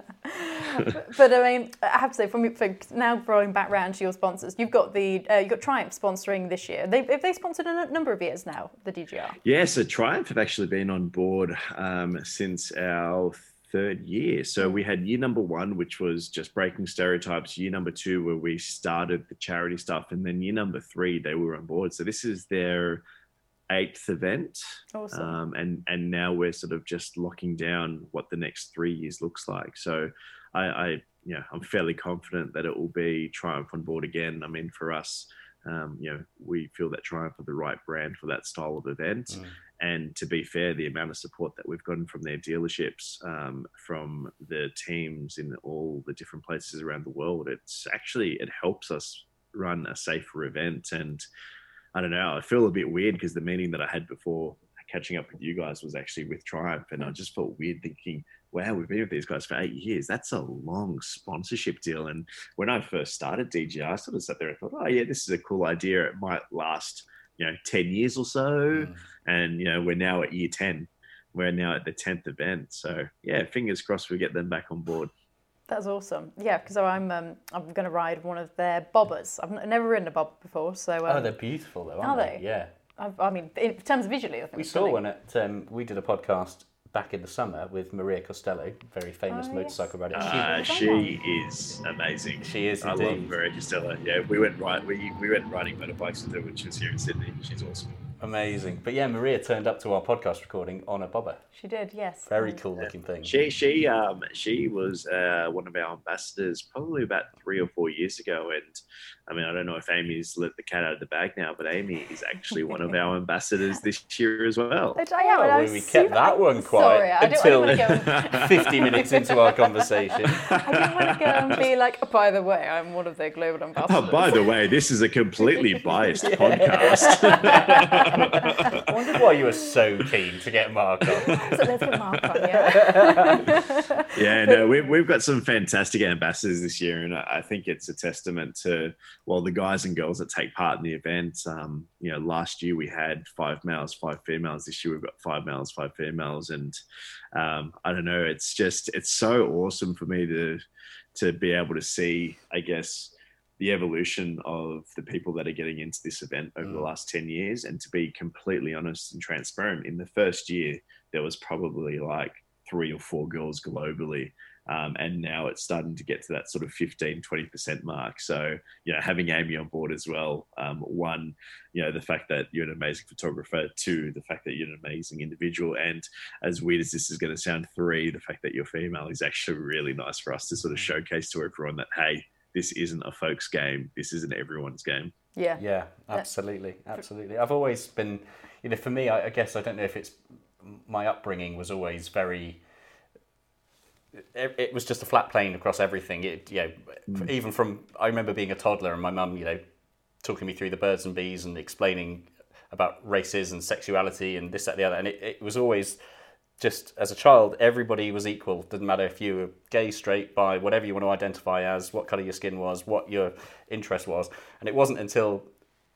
But I mean, I have to say, from for now going back round to your sponsors, you've got the uh, you've got Triumph sponsoring this year. They have they sponsored a n- number of years now. The DGR. Yeah, so Triumph have actually been on board um, since our third year. So we had year number one, which was just breaking stereotypes. Year number two, where we started the charity stuff, and then year number three, they were on board. So this is their eighth event, Awesome. um, and and now we're sort of just locking down what the next three years looks like. So I, I you know I'm fairly confident that it will be Triumph on board again. I mean, for us. Um, you know, we feel that Triumph are the right brand for that style of event. Mm. And to be fair, the amount of support that we've gotten from their dealerships, um, from the teams in all the different places around the world, it's actually it helps us run a safer event. And I don't know, I feel a bit weird because the meeting that I had before catching up with you guys was actually with Triumph, and I just felt weird thinking, wow, we've been with these guys for eight years. That's a long sponsorship deal. And when I first started DGR, I sort of sat there and thought, oh yeah, this is a cool idea. It might last, you know, ten years or so Mm. and you know we're now at year 10 we're now at the 10th event so yeah fingers crossed we get them back on board That's awesome. Yeah, because I'm um, I'm going to ride one of their bobbers. I've n- never ridden a bob before, so um, Oh, they're beautiful though, aren't Are they? they? Yeah. I've, I mean, in terms of visually, I think We saw stunning. one at. Um, we did a podcast back in the summer with Maria Costello, very famous Oh, motorcycle rider. uh, She, she is amazing she is I love. Maria Costello. Yeah, we went right. We, we went riding motorbikes with her when she was here in Sydney. She's awesome. Amazing. But yeah, Maria turned up to our podcast recording on a bobber. She did, yes. Very And- cool looking thing. She she um she was uh, one of our ambassadors probably about three or four years ago, and I mean I don't know if Amy's let the cat out of the bag now, but Amy is actually one of our ambassadors this year as well. I am, Oh, and I well, we kept super- that one quiet Sorry, until I didn't want to go. 50 minutes into our conversation. I didn't want to go and be like, oh, by the way, I'm one of their global ambassadors. Oh, by the way, this is a completely biased podcast. I wondered why you were so keen to get Mark on. so let's get Mark on, yeah. yeah, no, we've, we've got some fantastic ambassadors this year, and I I think it's a testament to well the guys and girls that take part in the event. Um, you know, last year we had five males, five females. This year we've got five males, five females, and um, I don't know. It's just it's so awesome for me to to be able to see, I guess, the evolution of the people that are getting into this event over the Mm. last 10 years. And to be completely honest and transparent, in the first year, there was probably like three or four girls globally. Um, and now it's starting to get to that sort of 15, 20% mark. So, you know, having Amy on board as well, um, one, you know, the fact that you're an amazing photographer, two, the fact that you're an amazing individual, and as weird as this is going to sound, three, the fact that you're female is actually really nice for us to sort of showcase to everyone that, hey, this isn't a folks game. This isn't everyone's game. Yeah. Yeah, absolutely, absolutely. I've always been, you know, for me, I, I guess I don't know if it's my upbringing was always very. It, it was just a flat plane across everything. It, you know, mm. even from I remember being a toddler and my mum, you know, talking me through the birds and bees and explaining about races and sexuality and this, that, the other, and it, it was always just as a child, everybody was equal. Didn't matter if you were gay, straight, bi, whatever you want to identify as, what colour your skin was, what your interest was. And it wasn't until,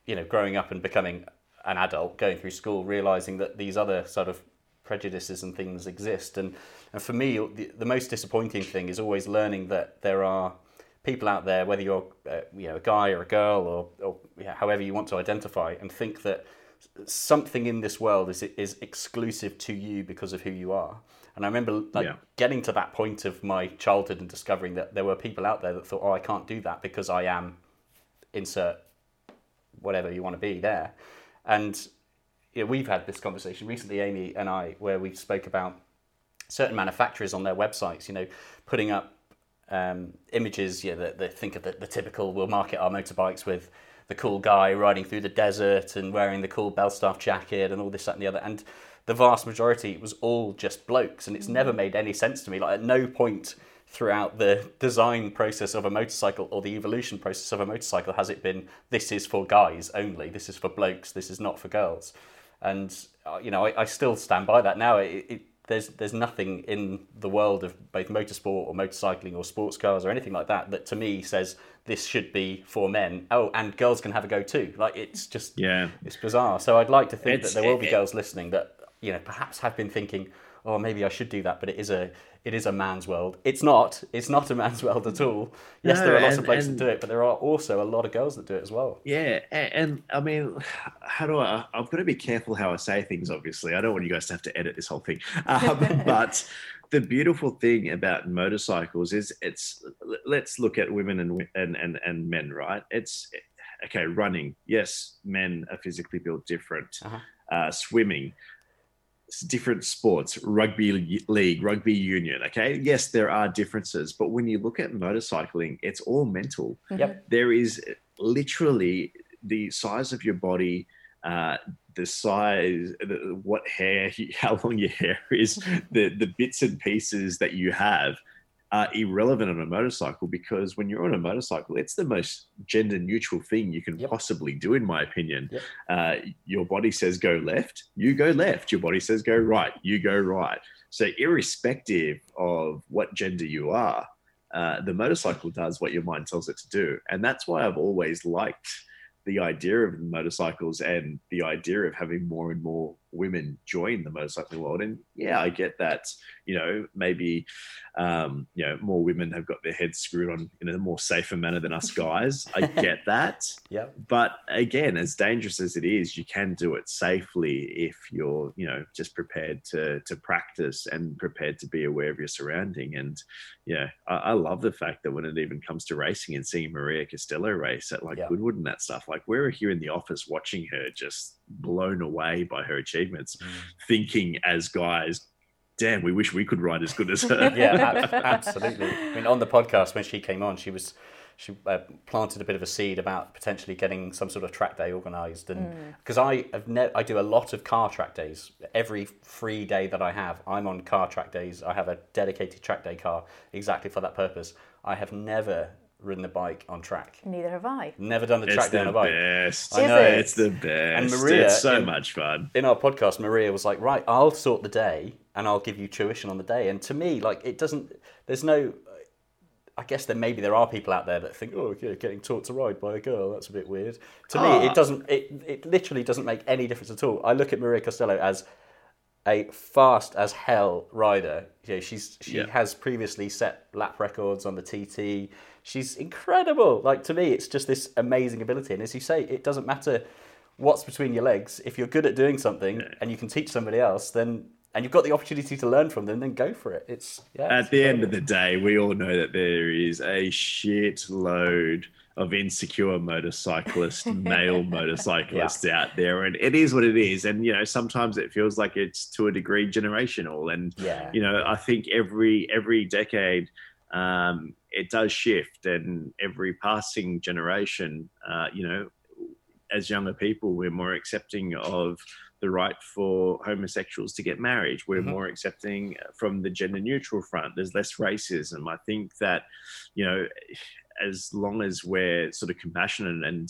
you know, growing up and becoming an adult, going through school, realising that these other sort of prejudices and things exist. And, and for me, the, the most disappointing thing is always learning that there are people out there, whether you're uh, you know, a guy or a girl or, or yeah, however you want to identify, and think that something in this world is is exclusive to you because of who you are. And I remember like Yeah. getting to that point of my childhood and discovering that there were people out there that thought, "Oh, I can't do that because I am insert whatever you want to be there." And you know, we've had this conversation recently, Amy and I, where we spoke about certain manufacturers on their websites, you know, putting up um, images, yeah, that, they think of the, the typical, we'll market our motorbikes with the cool guy riding through the desert and wearing the cool Belstaff jacket and all this, that, and the other. And the vast majority was all just blokes, and it's never made any sense to me. Like, at no point throughout the design process of a motorcycle or the evolution process of a motorcycle has it been this is for guys only, this is for blokes, this is not for girls. And uh, you know, I, I still stand by that now. It, it, there's there's nothing in the world of both motorsport or motorcycling or sports cars or anything like that that to me says this should be for men. Oh, and girls can have a go too. Like it's just Yeah. it's bizarre. So I'd like to think It's- that there will be it- girls listening that you know perhaps have been thinking, oh, maybe I should do that, but it is a it is a man's world. It's not. It's not a man's world at all. Yes, No, there are lots of and- blokes and- that do it, but there are also a lot of girls that do it as well. Yeah, and, and I mean, how do I? I've got to be careful how I say things. Obviously, I don't want you guys to have to edit this whole thing. Um, but the beautiful thing about motorcycles is it's. Let's look at women and and and, and men, right? It's okay. Running, yes, men are physically built different. Uh-huh. Uh, swimming, different sports, rugby league, rugby union. Okay, yes, there are differences, but when you look at motorcycling, it's all mental Yep. there is literally the size of your body, uh, the size, the, what hair, how long your hair is, the the bits and pieces that you have are irrelevant on a motorcycle because when you're on a motorcycle, it's the most gender neutral thing you can Yep. possibly do, in my opinion. Yep. Uh, your body says go left, you go left. Your body says go right, you go right. So, irrespective of what gender you are, uh, the motorcycle does what your mind tells it to do. And that's why I've always liked the idea of motorcycles and the idea of having more and more women join the motorcycling world. And yeah, I get that, you know, maybe, um, you know, more women have got their heads screwed on in a more safer manner than us guys. I get that. Yeah. But again, as dangerous as it is, you can do it safely if you're, you know, just prepared to to practice and prepared to be aware of your surrounding. And yeah, I, I love the fact that when it even comes to racing and seeing Maria Costello race at like Yeah. Goodwood and that stuff, like we're here in the office watching her just blown away by her achievements, mm. thinking as guys, damn, we wish we could ride as good as her. yeah, absolutely. I mean, on the podcast when she came on, she was she uh, planted a bit of a seed about potentially getting some sort of track day organised, and because mm. I have ne- I do a lot of car track days. Every free day that I have, I'm on car track days. I have a dedicated track day car exactly for that purpose. I have never ridden a bike on track. Neither have I. Never done the track day on a bike. Best. I know it? it's the best. And Maria, it's so in, much fun. In our podcast, Maria was like, "Right, I'll sort the day and I'll give you tuition on the day." And to me, like, it doesn't. There's no I guess there maybe there are people out there that think, oh, yeah, getting taught to ride by a girl, that's a bit weird. To me, it ah. doesn't. It it literally doesn't make any difference at all. I look at Maria Costello as a fast as hell rider. You know, she's she yeah. has previously set lap records on the TT. She's incredible. Like to me, it's just this amazing ability. And as you say, it doesn't matter what's between your legs. If you're good at doing something yeah. and you can teach somebody else, then and you've got the opportunity to learn from them, then go for it. It's yeah. At it's the end of the day, we all know that there is a shit load of insecure motorcyclists, male motorcyclists yeah. out there, and it is what it is. And you know, sometimes it feels like it's to a degree generational. And yeah. you know, I think every every decade. Um, it does shift, and every passing generation, uh, you know, as younger people, we're more accepting of the right for homosexuals to get married. We're mm-hmm. more accepting from the gender neutral front. There's less racism. I think that, you know, as long as we're sort of compassionate, and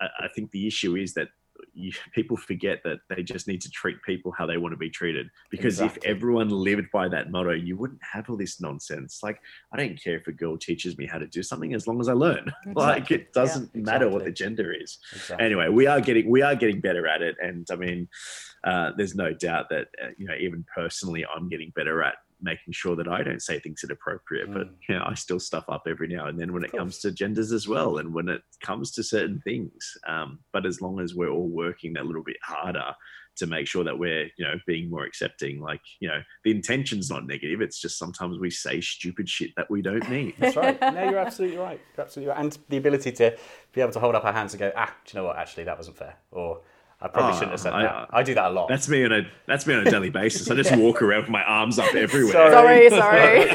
I think the issue is that you, people forget that they just need to treat people how they want to be treated. Because exactly. if everyone lived by that motto, you wouldn't have all this nonsense. Like, I don't care if a girl teaches me how to do something as long as I learn. Exactly. like, it doesn't yeah, matter exactly. what the gender is. Anyway, we are getting we are getting better at it, and I mean, uh, there's no doubt that uh, you know even personally, I'm getting better at making sure that I don't say things that are appropriate. Mm. But you know, I still stuff up every now and then when it comes to genders as well, and when it comes to certain things. Um, but as long as we're all working that little bit harder to make sure that we're you know being more accepting, like you know, the intention's not negative. It's just sometimes we say stupid shit that we don't mean That's right. No, you're absolutely right. You're absolutely right. And the ability to be able to hold up our hands and go, ah, do you know what? Actually, that wasn't fair. Or I probably oh, shouldn't have said I, that. I do that a lot. That's me on a that's me on a daily basis. I just walk around with my arms up everywhere. Sorry, sorry.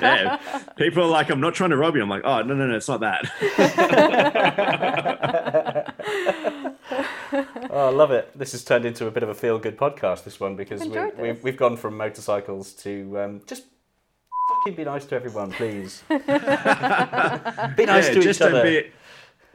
yeah. People are like, I'm not trying to rob you. I'm like, oh no, no, no, it's not that. oh, I love it. This has turned into a bit of a feel good podcast, this one, because we, have we've, we've gone from motorcycles to um, just fucking be nice to everyone, please. be nice yeah, to each other. Be,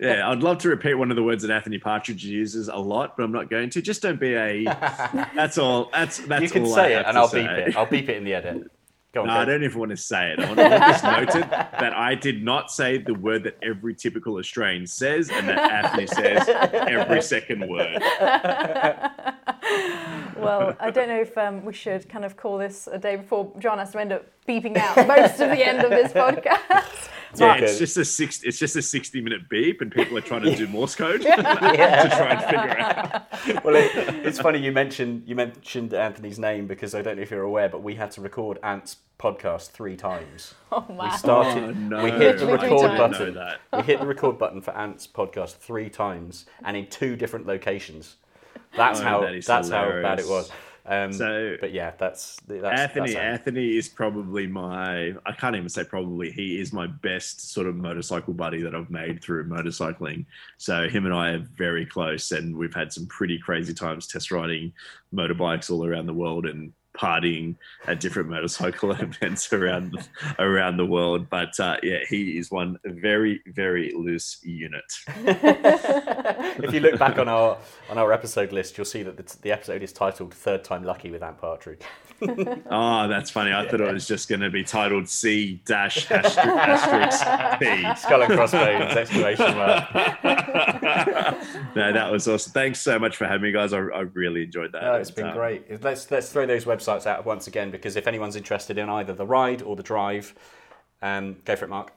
yeah, I'd love to repeat one of the words that Anthony Partridge uses a lot, but I'm not going to. Just don't be a. That's all. That's that's. You can all say it, and I'll say. beep it. I'll beep it in the edit. Go on, no, go. I don't even want to say it. I want to just noted that I did not say the word that every typical Australian says, and that Anthony says every second word. well, I don't know if um, we should kind of call this a day before John has to end up beeping out most of the end of this podcast. Yeah, it's just a six. It's just a sixty-minute beep, and people are trying to do Morse code yeah. to try and figure out. Well, it, it's funny you mentioned you mentioned Anthony's name because I don't know if you're aware, but we had to record Ant's podcast three times. Oh man! We started. Oh, no. We hit the record button. We hit the record button for Ant's podcast three times, and in two different locations. That's oh, how. That that's hilarious. how bad it was. Um, so, but yeah, that's, that's Anthony. That's Anthony is probably my. I can't even say probably. He is my best sort of motorcycle buddy that I've made through motorcycling. So him and I are very close, and we've had some pretty crazy times test riding motorbikes all around the world, and partying at different motorcycle events around around the world. But uh, yeah, he is one very very loose unit. if you look back on our on our episode list, you'll see that the, the episode is titled "Third Time Lucky" with Ant Partridge. oh, that's funny. I yeah. thought it was just going to be titled C dash asterisk P. Skull and crossbones exclamation mark. no, that was awesome. Thanks so much for having me, guys. I, I really enjoyed that. No, it's been um, great. Let's let's throw those websites out once again because if anyone's interested in either the ride or the drive, um, go for it, Mark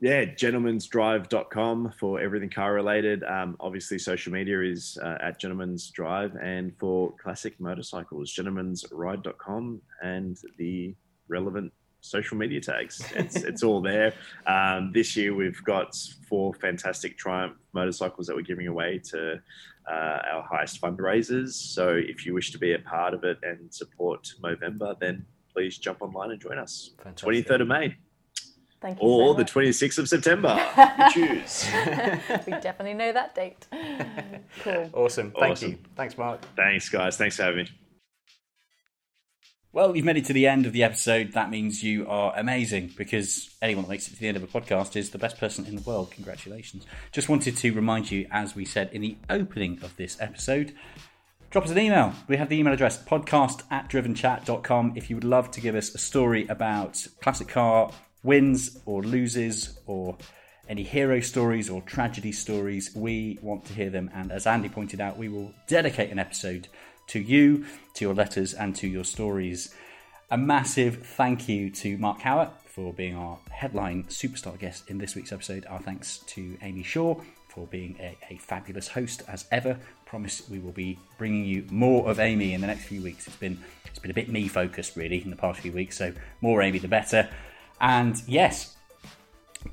yeah, gentlemansdrive.com for everything car related. Um, obviously, social media is uh, at Gentleman's Drive, and for classic motorcycles, gentlemansride.com and the relevant social media tags. It's, it's all there. Um, this year we've got four fantastic Triumph motorcycles that we're giving away to uh, our highest fundraisers. So if you wish to be a part of it and support Movember, then please jump online and join us. Twenty third of May. Thank you. Or so the 26th of September. You choose. we definitely know that date. Cool. Awesome. Thank Awesome. you. Thanks, Mark. Thanks, guys. Thanks for having me. Well, you've made it to the end of the episode. That means you are amazing because anyone that makes it to the end of a podcast is the best person in the world. Congratulations. Just wanted to remind you, as we said in the opening of this episode, drop us an email. We have the email address podcast at drivenchat.com if you would love to give us a story about classic car wins or loses or any hero stories or tragedy stories. We want to hear them. And as Andy pointed out, we will dedicate an episode to you, to your letters, and to your stories. A massive thank you to Mark Hawwa for being our headline superstar guest in this week's episode. Our thanks to Amy Shore for being a, a fabulous host as ever. Promise we will be bringing you more of Amy in the next few weeks. It's been it's been a bit me focused really in the past few weeks, so more Amy the better. And yes,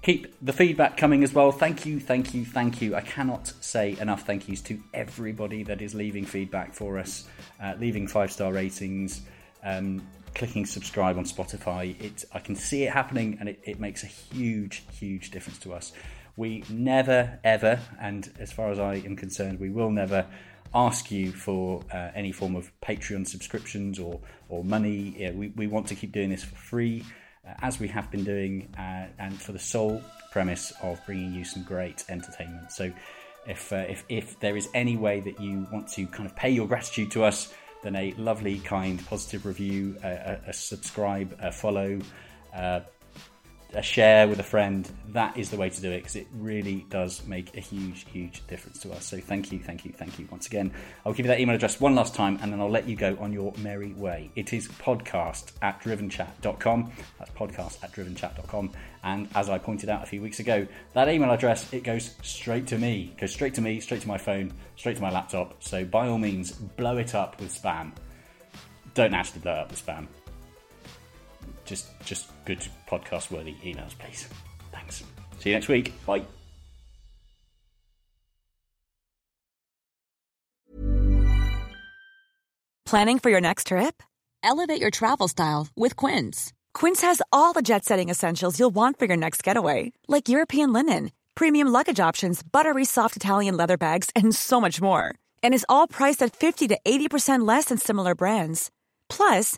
keep the feedback coming as well. Thank you, thank you, thank you. I cannot say enough thank yous to everybody that is leaving feedback for us, uh, leaving five star ratings, um, clicking subscribe on Spotify. It I can see it happening, and it, it makes a huge, huge difference to us. We never, ever, and as far as I am concerned, we will never ask you for uh, any form of Patreon subscriptions or or money. Yeah, we we want to keep doing this for free as we have been doing, uh, and for the sole premise of bringing you some great entertainment. So, if, uh, if if there is any way that you want to kind of pay your gratitude to us, then a lovely, kind, positive review, a, a, a subscribe, a follow. A share with a friend, that is the way to do it because it really does make a huge, huge difference to us. So thank you, thank you, thank you once again. I'll give you that email address one last time and then I'll let you go on your merry way. It is podcast at drivenchat.com. That's podcast at drivenchat.com. And as I pointed out a few weeks ago, that email address, it goes straight to me. It goes straight to me, straight to my phone, straight to my laptop. So by all means, blow it up with spam. Don't actually blow up with spam just just good podcast worthy emails, please. Thanks. See you next week. Bye. Planning for your next trip? Elevate your travel style with Quince. Quince has all the jet setting essentials you'll want for your next getaway, like European linen, premium luggage options, buttery soft Italian leather bags, and so much more. And is all priced at 50 to 80% less than similar brands. Plus,